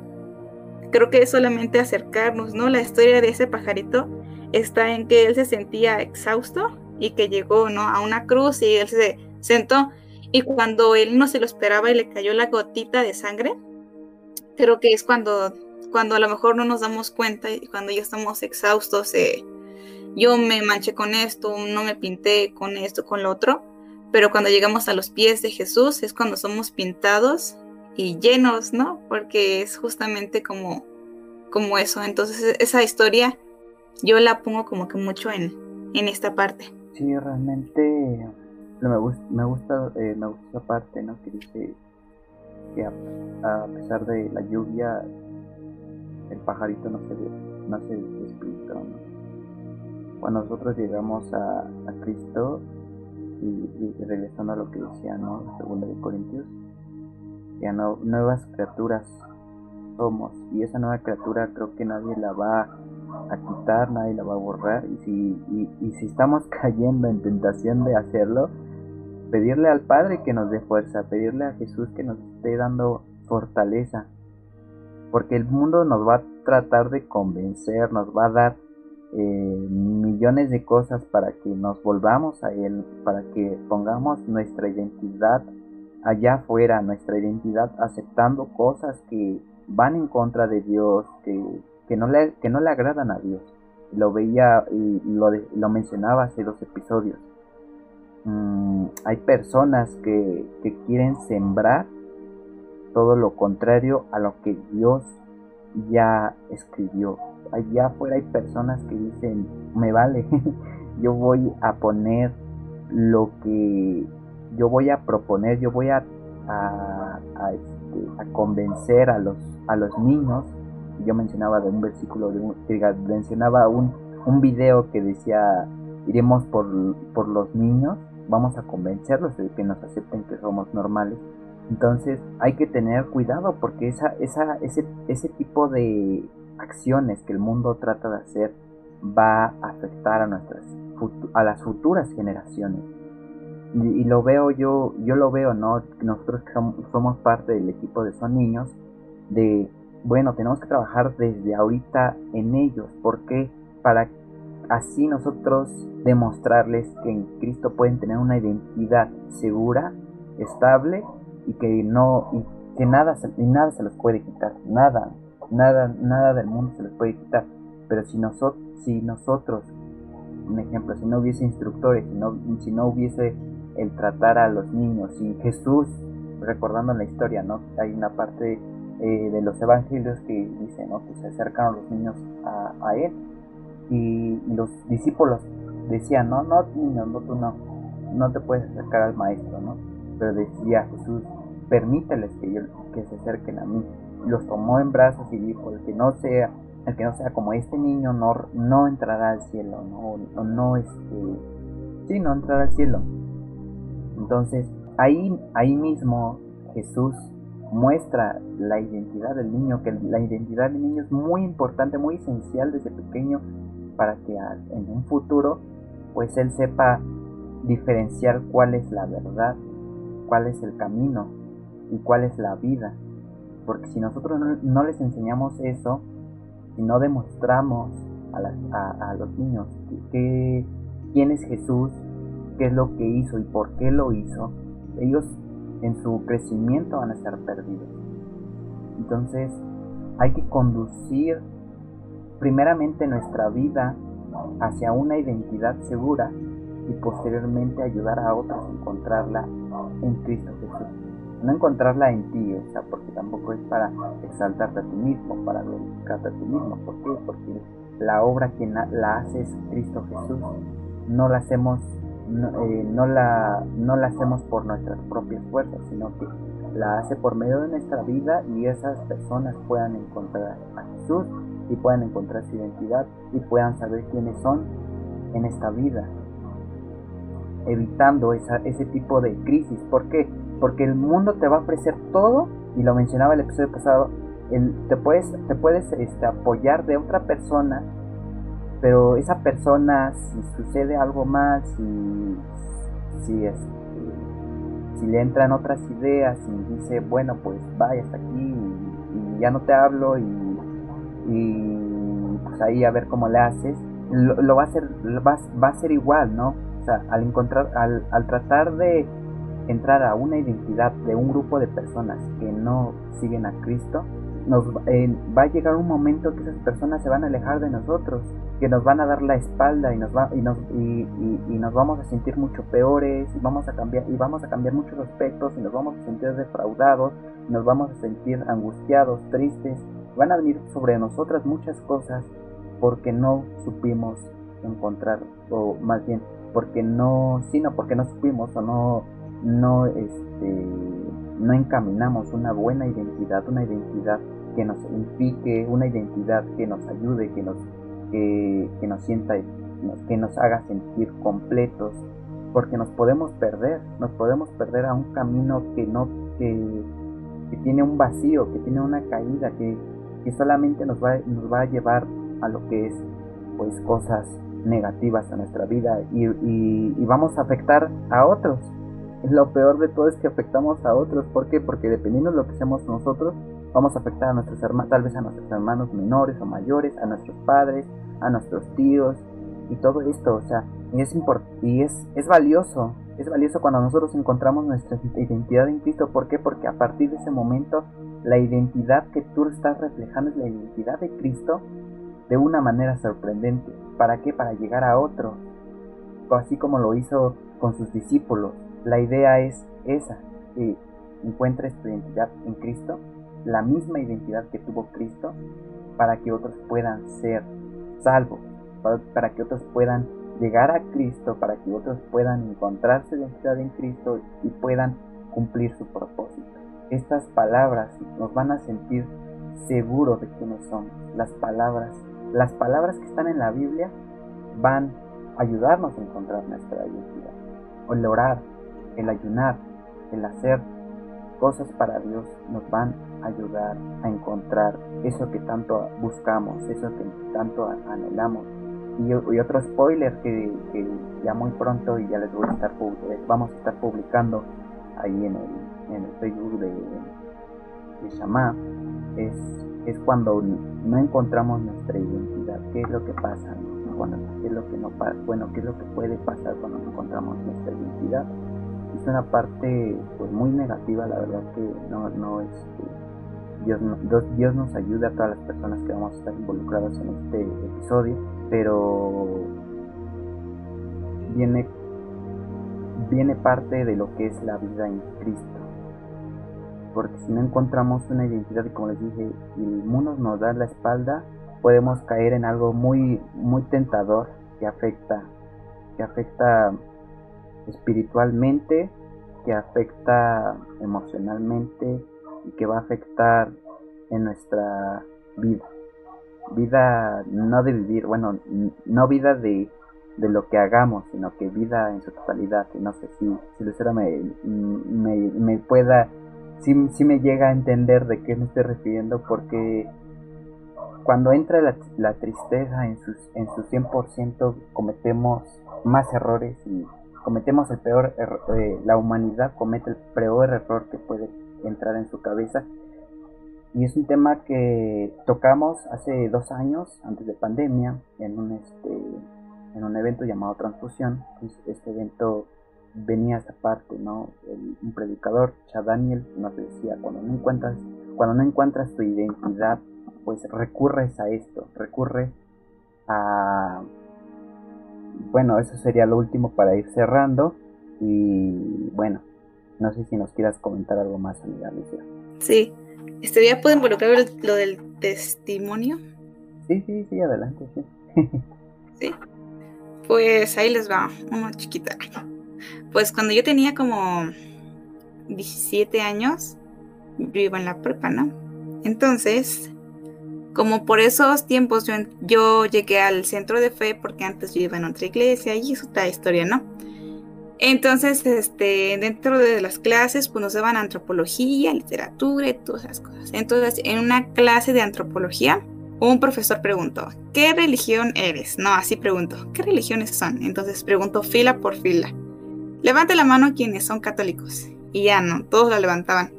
creo que es solamente acercarnos, ¿no? La historia de ese pajarito está en que él se sentía exhausto y que llegó, ¿no? A una cruz y él se sentó y cuando él no se lo esperaba y le cayó la gotita de sangre, creo que es cuando, cuando a lo mejor no nos damos cuenta y cuando ya estamos exhaustos, eh, yo me manché con esto, no me pinté con esto, con lo otro, pero cuando llegamos a los pies de Jesús es cuando somos pintados y llenos, ¿no? Porque es justamente como, como eso. Entonces esa historia yo la pongo como que mucho en, en esta parte. Sí, realmente me gusta, me gusta, eh, me gusta esa parte, ¿no? Que dice que a, pesar de la lluvia, el pajarito no se, no se despintó. Cuando nosotros llegamos a, a Cristo, y, regresando a lo que decía, ¿no? Segunda de Corintios, ya nuevas criaturas somos, y esa nueva criatura creo que nadie la va a quitar, nadie la va a borrar, y si, y si estamos [laughs] cayendo en tentación de hacerlo, pedirle al Padre que nos dé fuerza, pedirle a Jesús que nos esté dando fortaleza, porque el mundo nos va a tratar de convencer, nos va a dar eh, millones de cosas para que nos volvamos a Él, para que pongamos nuestra identidad allá afuera, nuestra identidad aceptando cosas que van en contra de Dios, que, que, no, le, que no le agradan a Dios. Lo veía y lo, lo mencionaba hace dos episodios. Mm, hay personas que, quieren sembrar todo lo contrario a lo que Dios ya escribió. Allá afuera hay personas que dicen, me vale, [laughs] yo voy a poner lo que yo voy a proponer, yo voy a, a, este, convencer a los, a los niños. Yo mencionaba de un versículo, de un, mencionaba un, un video que decía, iremos por, por los niños vamos a convencerlos de que nos acepten que somos normales. Entonces hay que tener cuidado porque esa, esa, ese, ese tipo de acciones que el mundo trata de hacer va a afectar a nuestras a las futuras generaciones. Y, lo veo yo, yo lo veo, ¿no? Nosotros que somos, parte del equipo de Son Niños, de, bueno, tenemos que trabajar desde ahorita en ellos, porque para así nosotros demostrarles que en Cristo pueden tener una identidad segura, estable y que no y que nada se, nada se los puede quitar, nada, nada, nada del mundo se les puede quitar. Pero si nosotros, si nosotros, un ejemplo, si no hubiese instructores, si no, si no hubiese el tratar a los niños, si Jesús, recordando la historia, ¿no? Hay una parte eh, de los evangelios que dice, ¿no? Que se acercaron los niños a, a él y los discípulos decían, no, no, niño, no, tú no, no te puedes acercar al maestro, ¿no? Pero decía Jesús, permíteles que, que se acerquen a mí. Los tomó en brazos y dijo, el que no sea, el que no sea como este niño no, no entrará al cielo, no, no, este, sí, no entrará al cielo. Entonces, ahí, ahí mismo Jesús muestra la identidad del niño, que la identidad del niño es muy importante, muy esencial desde pequeño para que en un futuro pues él sepa diferenciar cuál es la verdad, cuál es el camino y cuál es la vida. Porque si nosotros no, les enseñamos eso, si no demostramos a, los niños que, quién es Jesús, qué es lo que hizo y por qué lo hizo, ellos en su crecimiento van a estar perdidos. Entonces hay que conducir primeramente nuestra vida hacia una identidad segura y posteriormente ayudar a otros a encontrarla en Cristo Jesús. No encontrarla en ti, o sea, porque tampoco es para exaltarte a ti mismo, para glorificarte a ti mismo. ¿Por qué? Porque la obra que la hace es Cristo Jesús. No la hacemos, eh, no, la, no la hacemos por nuestras propias fuerzas, sino que la hace por medio de nuestra vida y esas personas puedan encontrar a Jesús y puedan encontrar su identidad y puedan saber quiénes son en esta vida, evitando esa, ese tipo de crisis. ¿Por qué? Porque el mundo te va a ofrecer todo, y lo mencionaba el episodio pasado, el, te puedes, te puedes este, apoyar de otra persona, pero esa persona, si sucede algo más, si, si, este, si le entran otras ideas y dice, bueno, pues vaya hasta aquí y ya no te hablo y y pues ahí a ver cómo le haces, lo, va a hacer, va, va, a ser igual, ¿no? O sea, al encontrar, al, al tratar de, entrar a una identidad de un grupo de personas que no siguen a Cristo, nos eh, va a llegar un momento que esas personas se van a alejar de nosotros, que nos van a dar la espalda y nos va y nos y, nos vamos a sentir mucho peores y vamos a cambiar y vamos a cambiar muchos aspectos y nos vamos a sentir defraudados, nos vamos a sentir angustiados, tristes, van a venir sobre nosotras muchas cosas porque no supimos encontrar o más bien porque no sino porque no supimos o no no este no encaminamos una buena identidad, una identidad que nos unifique, una identidad que nos ayude, que nos, que, nos sienta, que nos haga sentir completos, porque nos podemos perder, nos podemos perder a un camino que no, que, tiene un vacío, que tiene una caída, que, solamente nos va, nos va a llevar a lo que es pues cosas negativas a nuestra vida y, y vamos a afectar a otros lo peor de todo es que afectamos a otros. ¿Por qué? Porque dependiendo de lo que seamos nosotros, vamos a afectar a nuestros hermanos, tal vez a nuestros hermanos menores o mayores, a nuestros padres, a nuestros tíos y todo esto. O sea, y es, y es, es valioso. Es valioso cuando nosotros encontramos nuestra identidad en Cristo. ¿Por qué? Porque a partir de ese momento, la identidad que tú estás reflejando es la identidad de Cristo de una manera sorprendente. ¿Para qué? Para llegar a otros. Así como lo hizo con sus discípulos la idea es esa, que encuentres tu identidad en Cristo, la misma identidad que tuvo Cristo, para que otros puedan ser salvos, para, que otros puedan llegar a Cristo, para que otros puedan encontrar su identidad en Cristo y puedan cumplir su propósito. Estas palabras nos van a sentir seguros de quiénes somos. Las palabras, las palabras que están en la Biblia van a ayudarnos a encontrar nuestra identidad. El orar, el ayunar, el hacer cosas para Dios nos van a ayudar a encontrar eso que tanto buscamos, eso que tanto anhelamos. Y, otro spoiler que, ya muy pronto y ya les voy a estar vamos a estar publicando ahí en el, en el Facebook de, de Shama es, es cuando no encontramos nuestra identidad, qué es lo que pasa, Bueno, qué es lo que no bueno, qué es lo que puede pasar cuando no encontramos nuestra identidad es una parte pues muy negativa la verdad que no no es este, Dios, Dios nos ayuda a todas las personas que vamos a estar involucradas en este episodio pero viene viene parte de lo que es la vida en Cristo porque si no encontramos una identidad y como les dije el mundo nos da la espalda podemos caer en algo muy muy tentador que afecta que afecta espiritualmente, que afecta emocionalmente y que va a afectar en nuestra vida. Vida no de vivir, bueno, no vida de, de lo que hagamos, sino que vida en su totalidad. Y no sé si, si Lucero me, me, me pueda, si, si me llega a entender de qué me estoy refiriendo, porque cuando entra la, la tristeza en, sus, en su 100% cometemos más errores y cometemos el peor error, eh, la humanidad comete el peor error que puede entrar en su cabeza. Y es un tema que tocamos hace dos años, antes de pandemia, en un, este, en un evento llamado Transfusión. Este evento venía esta parte, ¿no? un predicador, Chad Daniel, nos decía, cuando no encuentras, cuando no encuentras tu identidad, pues recurres a esto, recurres a bueno, eso sería lo último para ir cerrando. Y bueno, no sé si nos quieras comentar algo más, amiga Lucia. Sí, ¿este ya puede involucrar lo del testimonio? Sí, sí, sí, adelante, sí. [laughs] sí, pues ahí les va, una chiquita. Pues cuando yo tenía como 17 años, yo iba en la prepa, ¿no? Entonces, como por esos tiempos yo, llegué al centro de fe porque antes yo iba en otra iglesia y es otra historia, ¿no? Entonces, este, dentro de las clases, pues nos daban antropología, literatura y todas esas cosas. Entonces, en una clase de antropología, un profesor preguntó, ¿qué religión eres? No, así preguntó, ¿qué religiones son? Entonces preguntó fila por fila. Levante la mano quienes son católicos. Y ya no, todos la levantaban.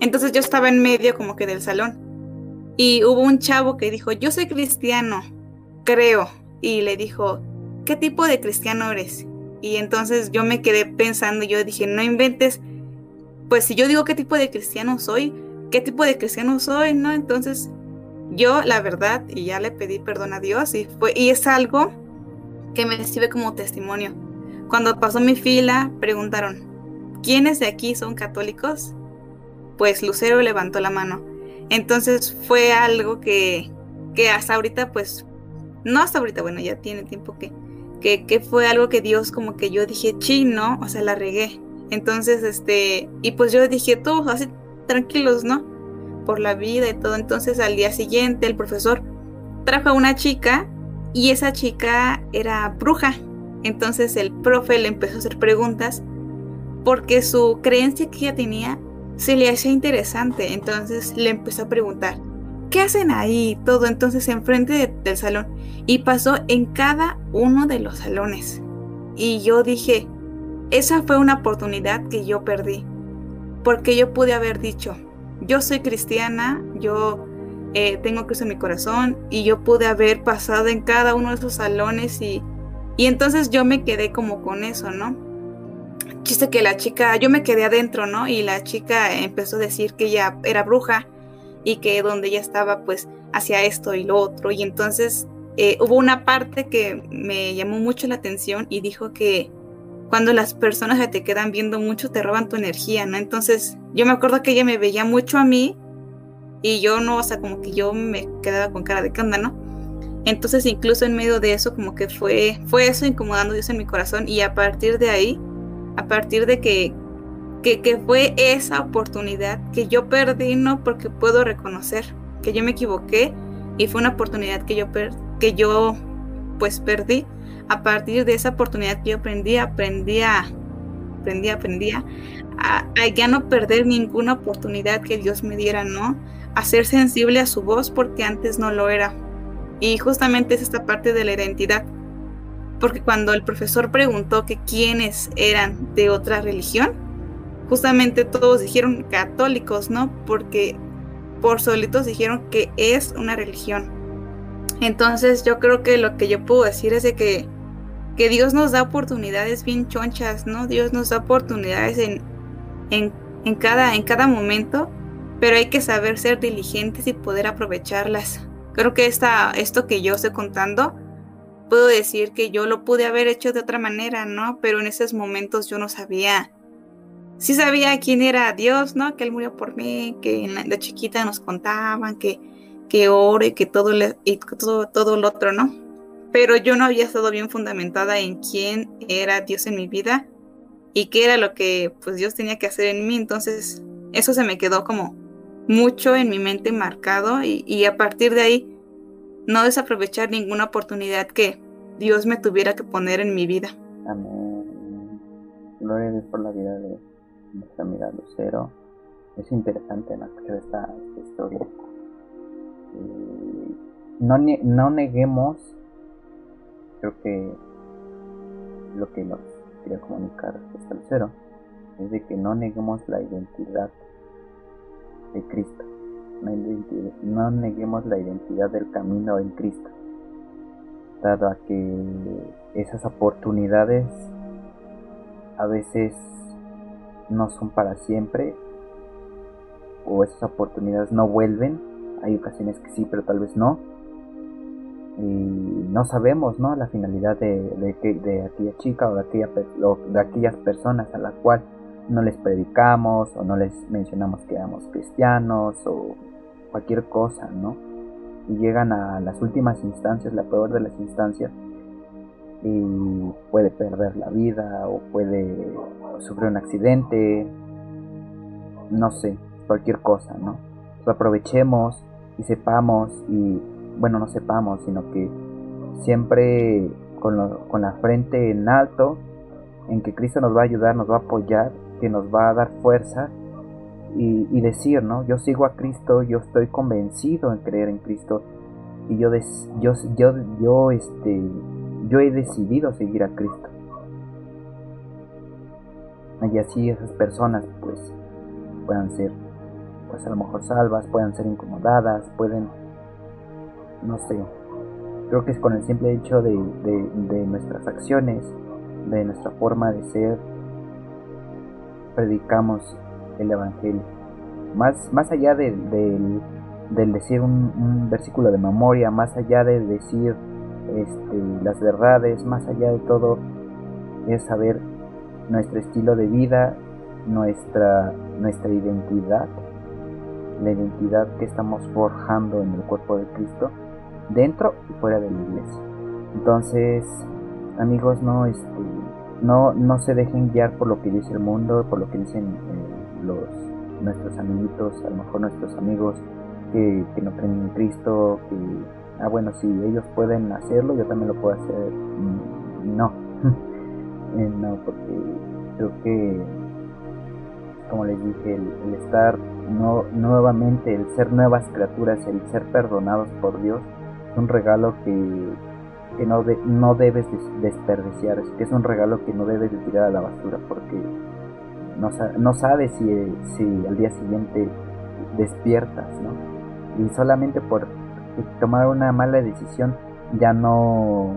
Entonces yo estaba en medio como que del salón. Y hubo un chavo que dijo, yo soy cristiano, creo. Y le dijo, ¿qué tipo de cristiano eres? Y entonces yo me quedé pensando, yo dije, no inventes, pues si yo digo qué tipo de cristiano soy, qué tipo de cristiano soy, ¿no? Entonces yo la verdad, y ya le pedí perdón a Dios, y, fue, y es algo que me sirve como testimonio. Cuando pasó mi fila, preguntaron, ¿quiénes de aquí son católicos? Pues Lucero levantó la mano. Entonces fue algo que, que hasta ahorita, pues, no hasta ahorita, bueno, ya tiene tiempo que, que, que fue algo que Dios como que yo dije, chino, o sea, la regué. Entonces, este, y pues yo dije, todos así tranquilos, ¿no? Por la vida y todo. Entonces al día siguiente el profesor trajo a una chica y esa chica era bruja. Entonces el profe le empezó a hacer preguntas porque su creencia que ella tenía se le hacía interesante. Entonces le empezó a preguntar, ¿qué hacen ahí? Todo entonces enfrente del salón. Y pasó en cada uno de los salones. Y yo dije, esa fue una oportunidad que yo perdí. Porque yo pude haber dicho, yo soy cristiana, yo eh, tengo Cristo en mi corazón y yo pude haber pasado en cada uno de esos salones y, y entonces yo me quedé como con eso, ¿no? Chiste que la chica, yo me quedé adentro, ¿no? Y la chica empezó a decir que ella era bruja y que donde ella estaba pues hacía esto y lo otro y entonces eh, hubo una parte que me llamó mucho la atención y dijo que cuando las personas te quedan viendo mucho te roban tu energía, ¿no? Entonces yo me acuerdo que ella me veía mucho a mí y yo no, o sea, como que yo me quedaba con cara de canda, ¿no? Entonces incluso en medio de eso como que fue, fue eso incomodando Dios en mi corazón y a partir de ahí, a partir de que, que, fue esa oportunidad que yo perdí, no porque puedo reconocer que yo me equivoqué y fue una oportunidad que yo, que yo pues perdí. A partir de esa oportunidad que yo aprendí, aprendí a, aprendí, aprendí a, a, ya no perder ninguna oportunidad que Dios me diera, ¿no? a ser sensible a su voz porque antes no lo era. Y justamente es esta parte de la identidad. Porque cuando el profesor preguntó que quiénes eran de otra religión, justamente todos dijeron católicos, ¿no? Porque por solitos dijeron que es una religión. Entonces yo creo que lo que yo puedo decir es de que, que Dios nos da oportunidades bien chonchas, ¿no? Dios nos da oportunidades en, en, en, cada, en cada momento pero hay que saber ser diligentes y poder aprovecharlas. Creo que esta, esto que yo estoy contando, puedo decir que yo lo pude haber hecho de otra manera, ¿no? Pero en esos momentos yo no sabía. Sí sabía quién era Dios, ¿no? Que Él murió por mí, que en la, chiquita nos contaban que, que oro y que todo, y todo, todo lo otro, ¿no? Pero yo no había estado bien fundamentada en quién era Dios en mi vida y qué era lo que pues Dios tenía que hacer en mí. Entonces, eso se me quedó como mucho en mi mente marcado y, a partir de ahí no desaprovechar ninguna oportunidad que Dios me tuviera que poner en mi vida. Amén. Gloria a Dios por la vida de nuestra amiga Lucero. Es interesante ¿no? escuchar esta, historia. no, no neguemos, creo que lo que nos quería comunicar al Lucero es de que no neguemos la identidad de Cristo. No, neguemos la identidad del camino en Cristo, dado a que esas oportunidades a veces no son para siempre o esas oportunidades no vuelven. Hay ocasiones que sí, pero tal vez no. Y no sabemos ¿no? la finalidad de, de, de aquella chica o de, aquella, de aquellas personas a la cual no les predicamos o no les mencionamos que éramos cristianos o cualquier cosa, ¿no? Y llegan a las últimas instancias, la peor de las instancias, y puede perder la vida o puede sufrir un accidente, no sé, cualquier cosa, ¿no? aprovechemos y sepamos, y bueno, no sepamos, sino que siempre con, con la frente en alto, en que Cristo nos va a ayudar, nos va a apoyar que nos va a dar fuerza y, decir, ¿no? Yo sigo a Cristo, yo estoy convencido en creer en Cristo y yo, yo, yo, yo, este, yo he decidido seguir a Cristo. Y así esas personas pues puedan ser pues a lo mejor salvas, puedan ser incomodadas, pueden, no sé, creo que es con el simple hecho de, de nuestras acciones de nuestra forma de ser, predicamos el Evangelio. Más, más allá del, decir un, versículo de memoria, más allá de decir este, las verdades, más allá de todo, es saber nuestro estilo de vida, nuestra, nuestra identidad, la identidad que estamos forjando en el cuerpo de Cristo, dentro y fuera de la iglesia. Entonces, amigos, no, este, no, no se dejen guiar por lo que dice el mundo, por lo que dicen eh, los, nuestros amiguitos, a lo mejor nuestros amigos que, no creen en Cristo, que, ah, bueno, si ellos pueden hacerlo, yo también lo puedo hacer. Mm, no, [laughs] eh, no, porque creo que, como les dije, el, estar no, nuevamente, el ser nuevas criaturas, el ser perdonados por Dios, es un regalo que que no, no debes desperdiciar, que es un regalo que no debes de tirar a la basura porque no, no sabes si, si al día siguiente despiertas, ¿no? Y solamente por tomar una mala decisión ya no,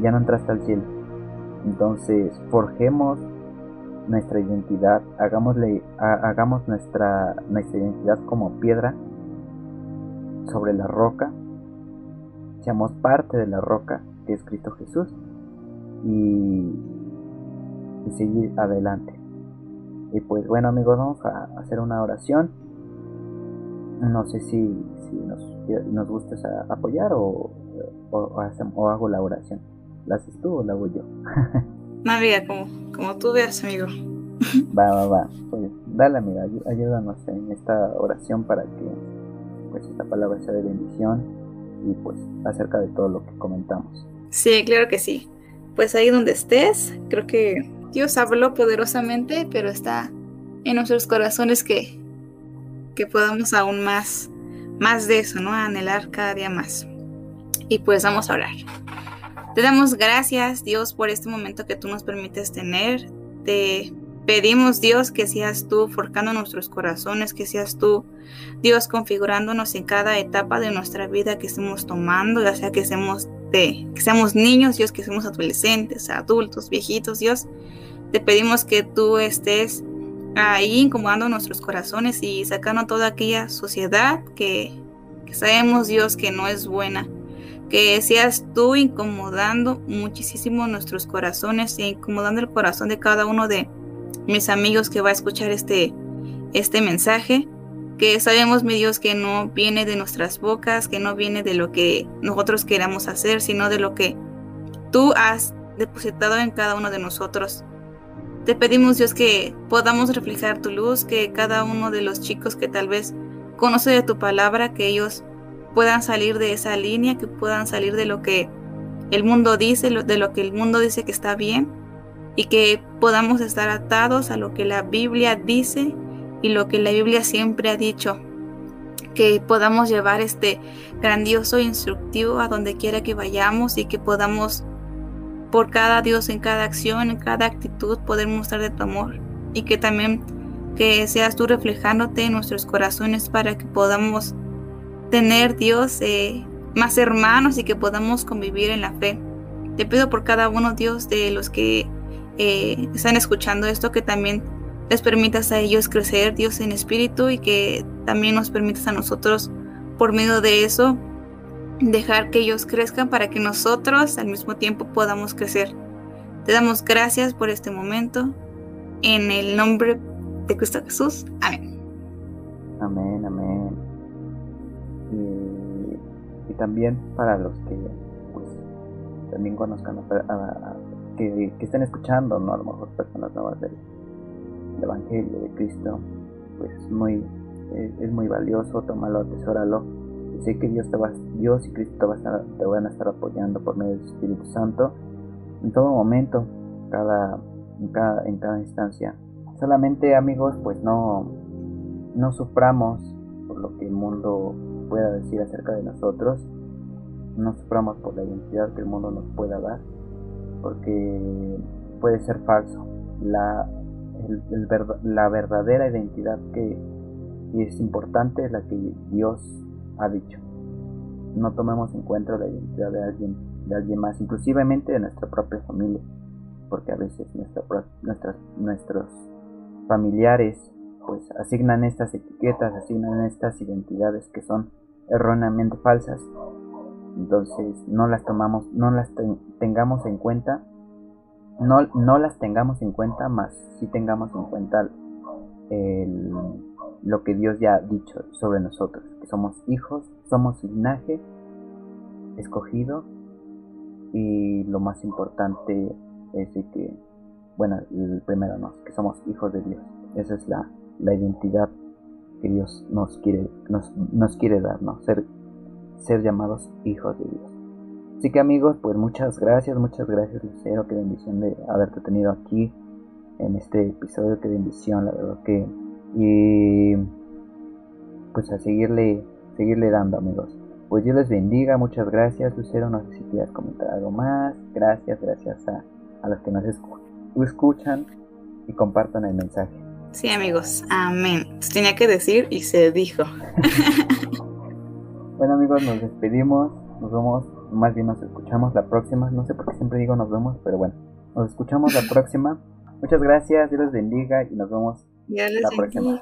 ya no entraste al cielo. Entonces, forjemos nuestra identidad, hagámosle, hagamos nuestra, nuestra identidad como piedra sobre la roca seamos parte de la roca que es Cristo Jesús y, seguir adelante. Y pues bueno amigos, vamos a hacer una oración. No sé si, si nos, nos gustes apoyar o, o, hago la oración. ¿La haces tú o la hago yo? [laughs] no, amiga, como, como tú veas, amigo. [laughs] va, va, va. Pues dale, amiga, ayúdanos en esta oración para que pues esta palabra sea de bendición y pues acerca de todo lo que comentamos. Sí, claro que sí. Pues ahí donde estés, creo que Dios habló poderosamente, pero está en nuestros corazones que, que podamos aún más, más de eso, ¿no? Anhelar cada día más. Y pues vamos a orar. Te damos gracias, Dios, por este momento que tú nos permites tener. Te Pedimos, Dios, que seas tú forjando nuestros corazones, que seas tú, Dios, configurándonos en cada etapa de nuestra vida que estemos tomando, ya sea que seamos, de, que seamos niños, Dios, que seamos adolescentes, adultos, viejitos, Dios. Te pedimos que tú estés ahí incomodando nuestros corazones y sacando toda aquella sociedad que, que sabemos, Dios, que no es buena. Que seas tú incomodando muchísimo nuestros corazones e incomodando el corazón de cada uno de mis amigos que va a escuchar este, este mensaje, que sabemos, mi Dios, que no viene de nuestras bocas, que no viene de lo que nosotros queramos hacer, sino de lo que tú has depositado en cada uno de nosotros. Te pedimos, Dios, que podamos reflejar tu luz, que cada uno de los chicos que tal vez conoce de tu palabra, que ellos puedan salir de esa línea, que puedan salir de lo que el mundo dice, de lo que el mundo dice que está bien, y que podamos estar atados a lo que la Biblia dice y lo que la Biblia siempre ha dicho. Que podamos llevar este grandioso instructivo a donde quiera que vayamos y que podamos por cada Dios en cada acción, en cada actitud poder mostrar de tu amor y que también que seas tú reflejándote en nuestros corazones para que podamos tener Dios eh, más hermanos y que podamos convivir en la fe. Te pido por cada uno, Dios, de los que eh, están escuchando esto, que también les permitas a ellos crecer, Dios, en espíritu y que también nos permitas a nosotros, por medio de eso, dejar que ellos crezcan para que nosotros al mismo tiempo podamos crecer. Te damos gracias por este momento. En el nombre de Cristo Jesús. Amén. Amén, amén. Y, también para los que pues, también conozcan a, que, estén escuchando, ¿no? A lo mejor personas nuevas del, Evangelio de Cristo, pues muy, es, muy valioso, tómalo, atesóralo. Sé que Dios, te va, Dios y Cristo te, va a estar, te van a estar apoyando por medio del Espíritu Santo en todo momento, cada, en, cada, en cada instancia. Solamente amigos, pues no, no suframos por lo que el mundo pueda decir acerca de nosotros, no suframos por la identidad que el mundo nos pueda dar, porque puede ser falso. La, la verdadera identidad que es importante es la que Dios ha dicho. No tomemos en cuenta la identidad de alguien, de alguien más, inclusivemente de nuestra propia familia. porque a veces nuestros familiares pues asignan estas etiquetas, asignan estas identidades que son erróneamente falsas. Entonces no las tomamos, no las tengamos en cuenta, no, no las tengamos en cuenta, más si tengamos en cuenta lo que Dios ya ha dicho sobre nosotros, que somos hijos, somos linaje escogido y lo más importante es que, bueno, el primero no, que somos hijos de Dios. Esa es la, la identidad que Dios nos quiere, nos, nos quiere dar, ¿no? Ser, ser llamados hijos de Dios. Así que amigos, pues muchas gracias, muchas gracias Lucero, qué bendición de haberte tenido aquí en este episodio, qué bendición, la verdad que... Y pues a seguirle, seguirle dando amigos. Pues Dios les bendiga, muchas gracias Lucero, no sé si quieras comentar algo más. Gracias, gracias a, a los que nos escuchan y compartan el mensaje. Sí, amigos, amén. Tenía que decir y se dijo. [laughs] bueno, amigos, nos despedimos. Nos vemos, más bien nos escuchamos la próxima. No sé por qué siempre digo nos vemos, pero bueno, nos escuchamos la próxima. Muchas gracias, Dios les bendiga y nos vemos la próxima.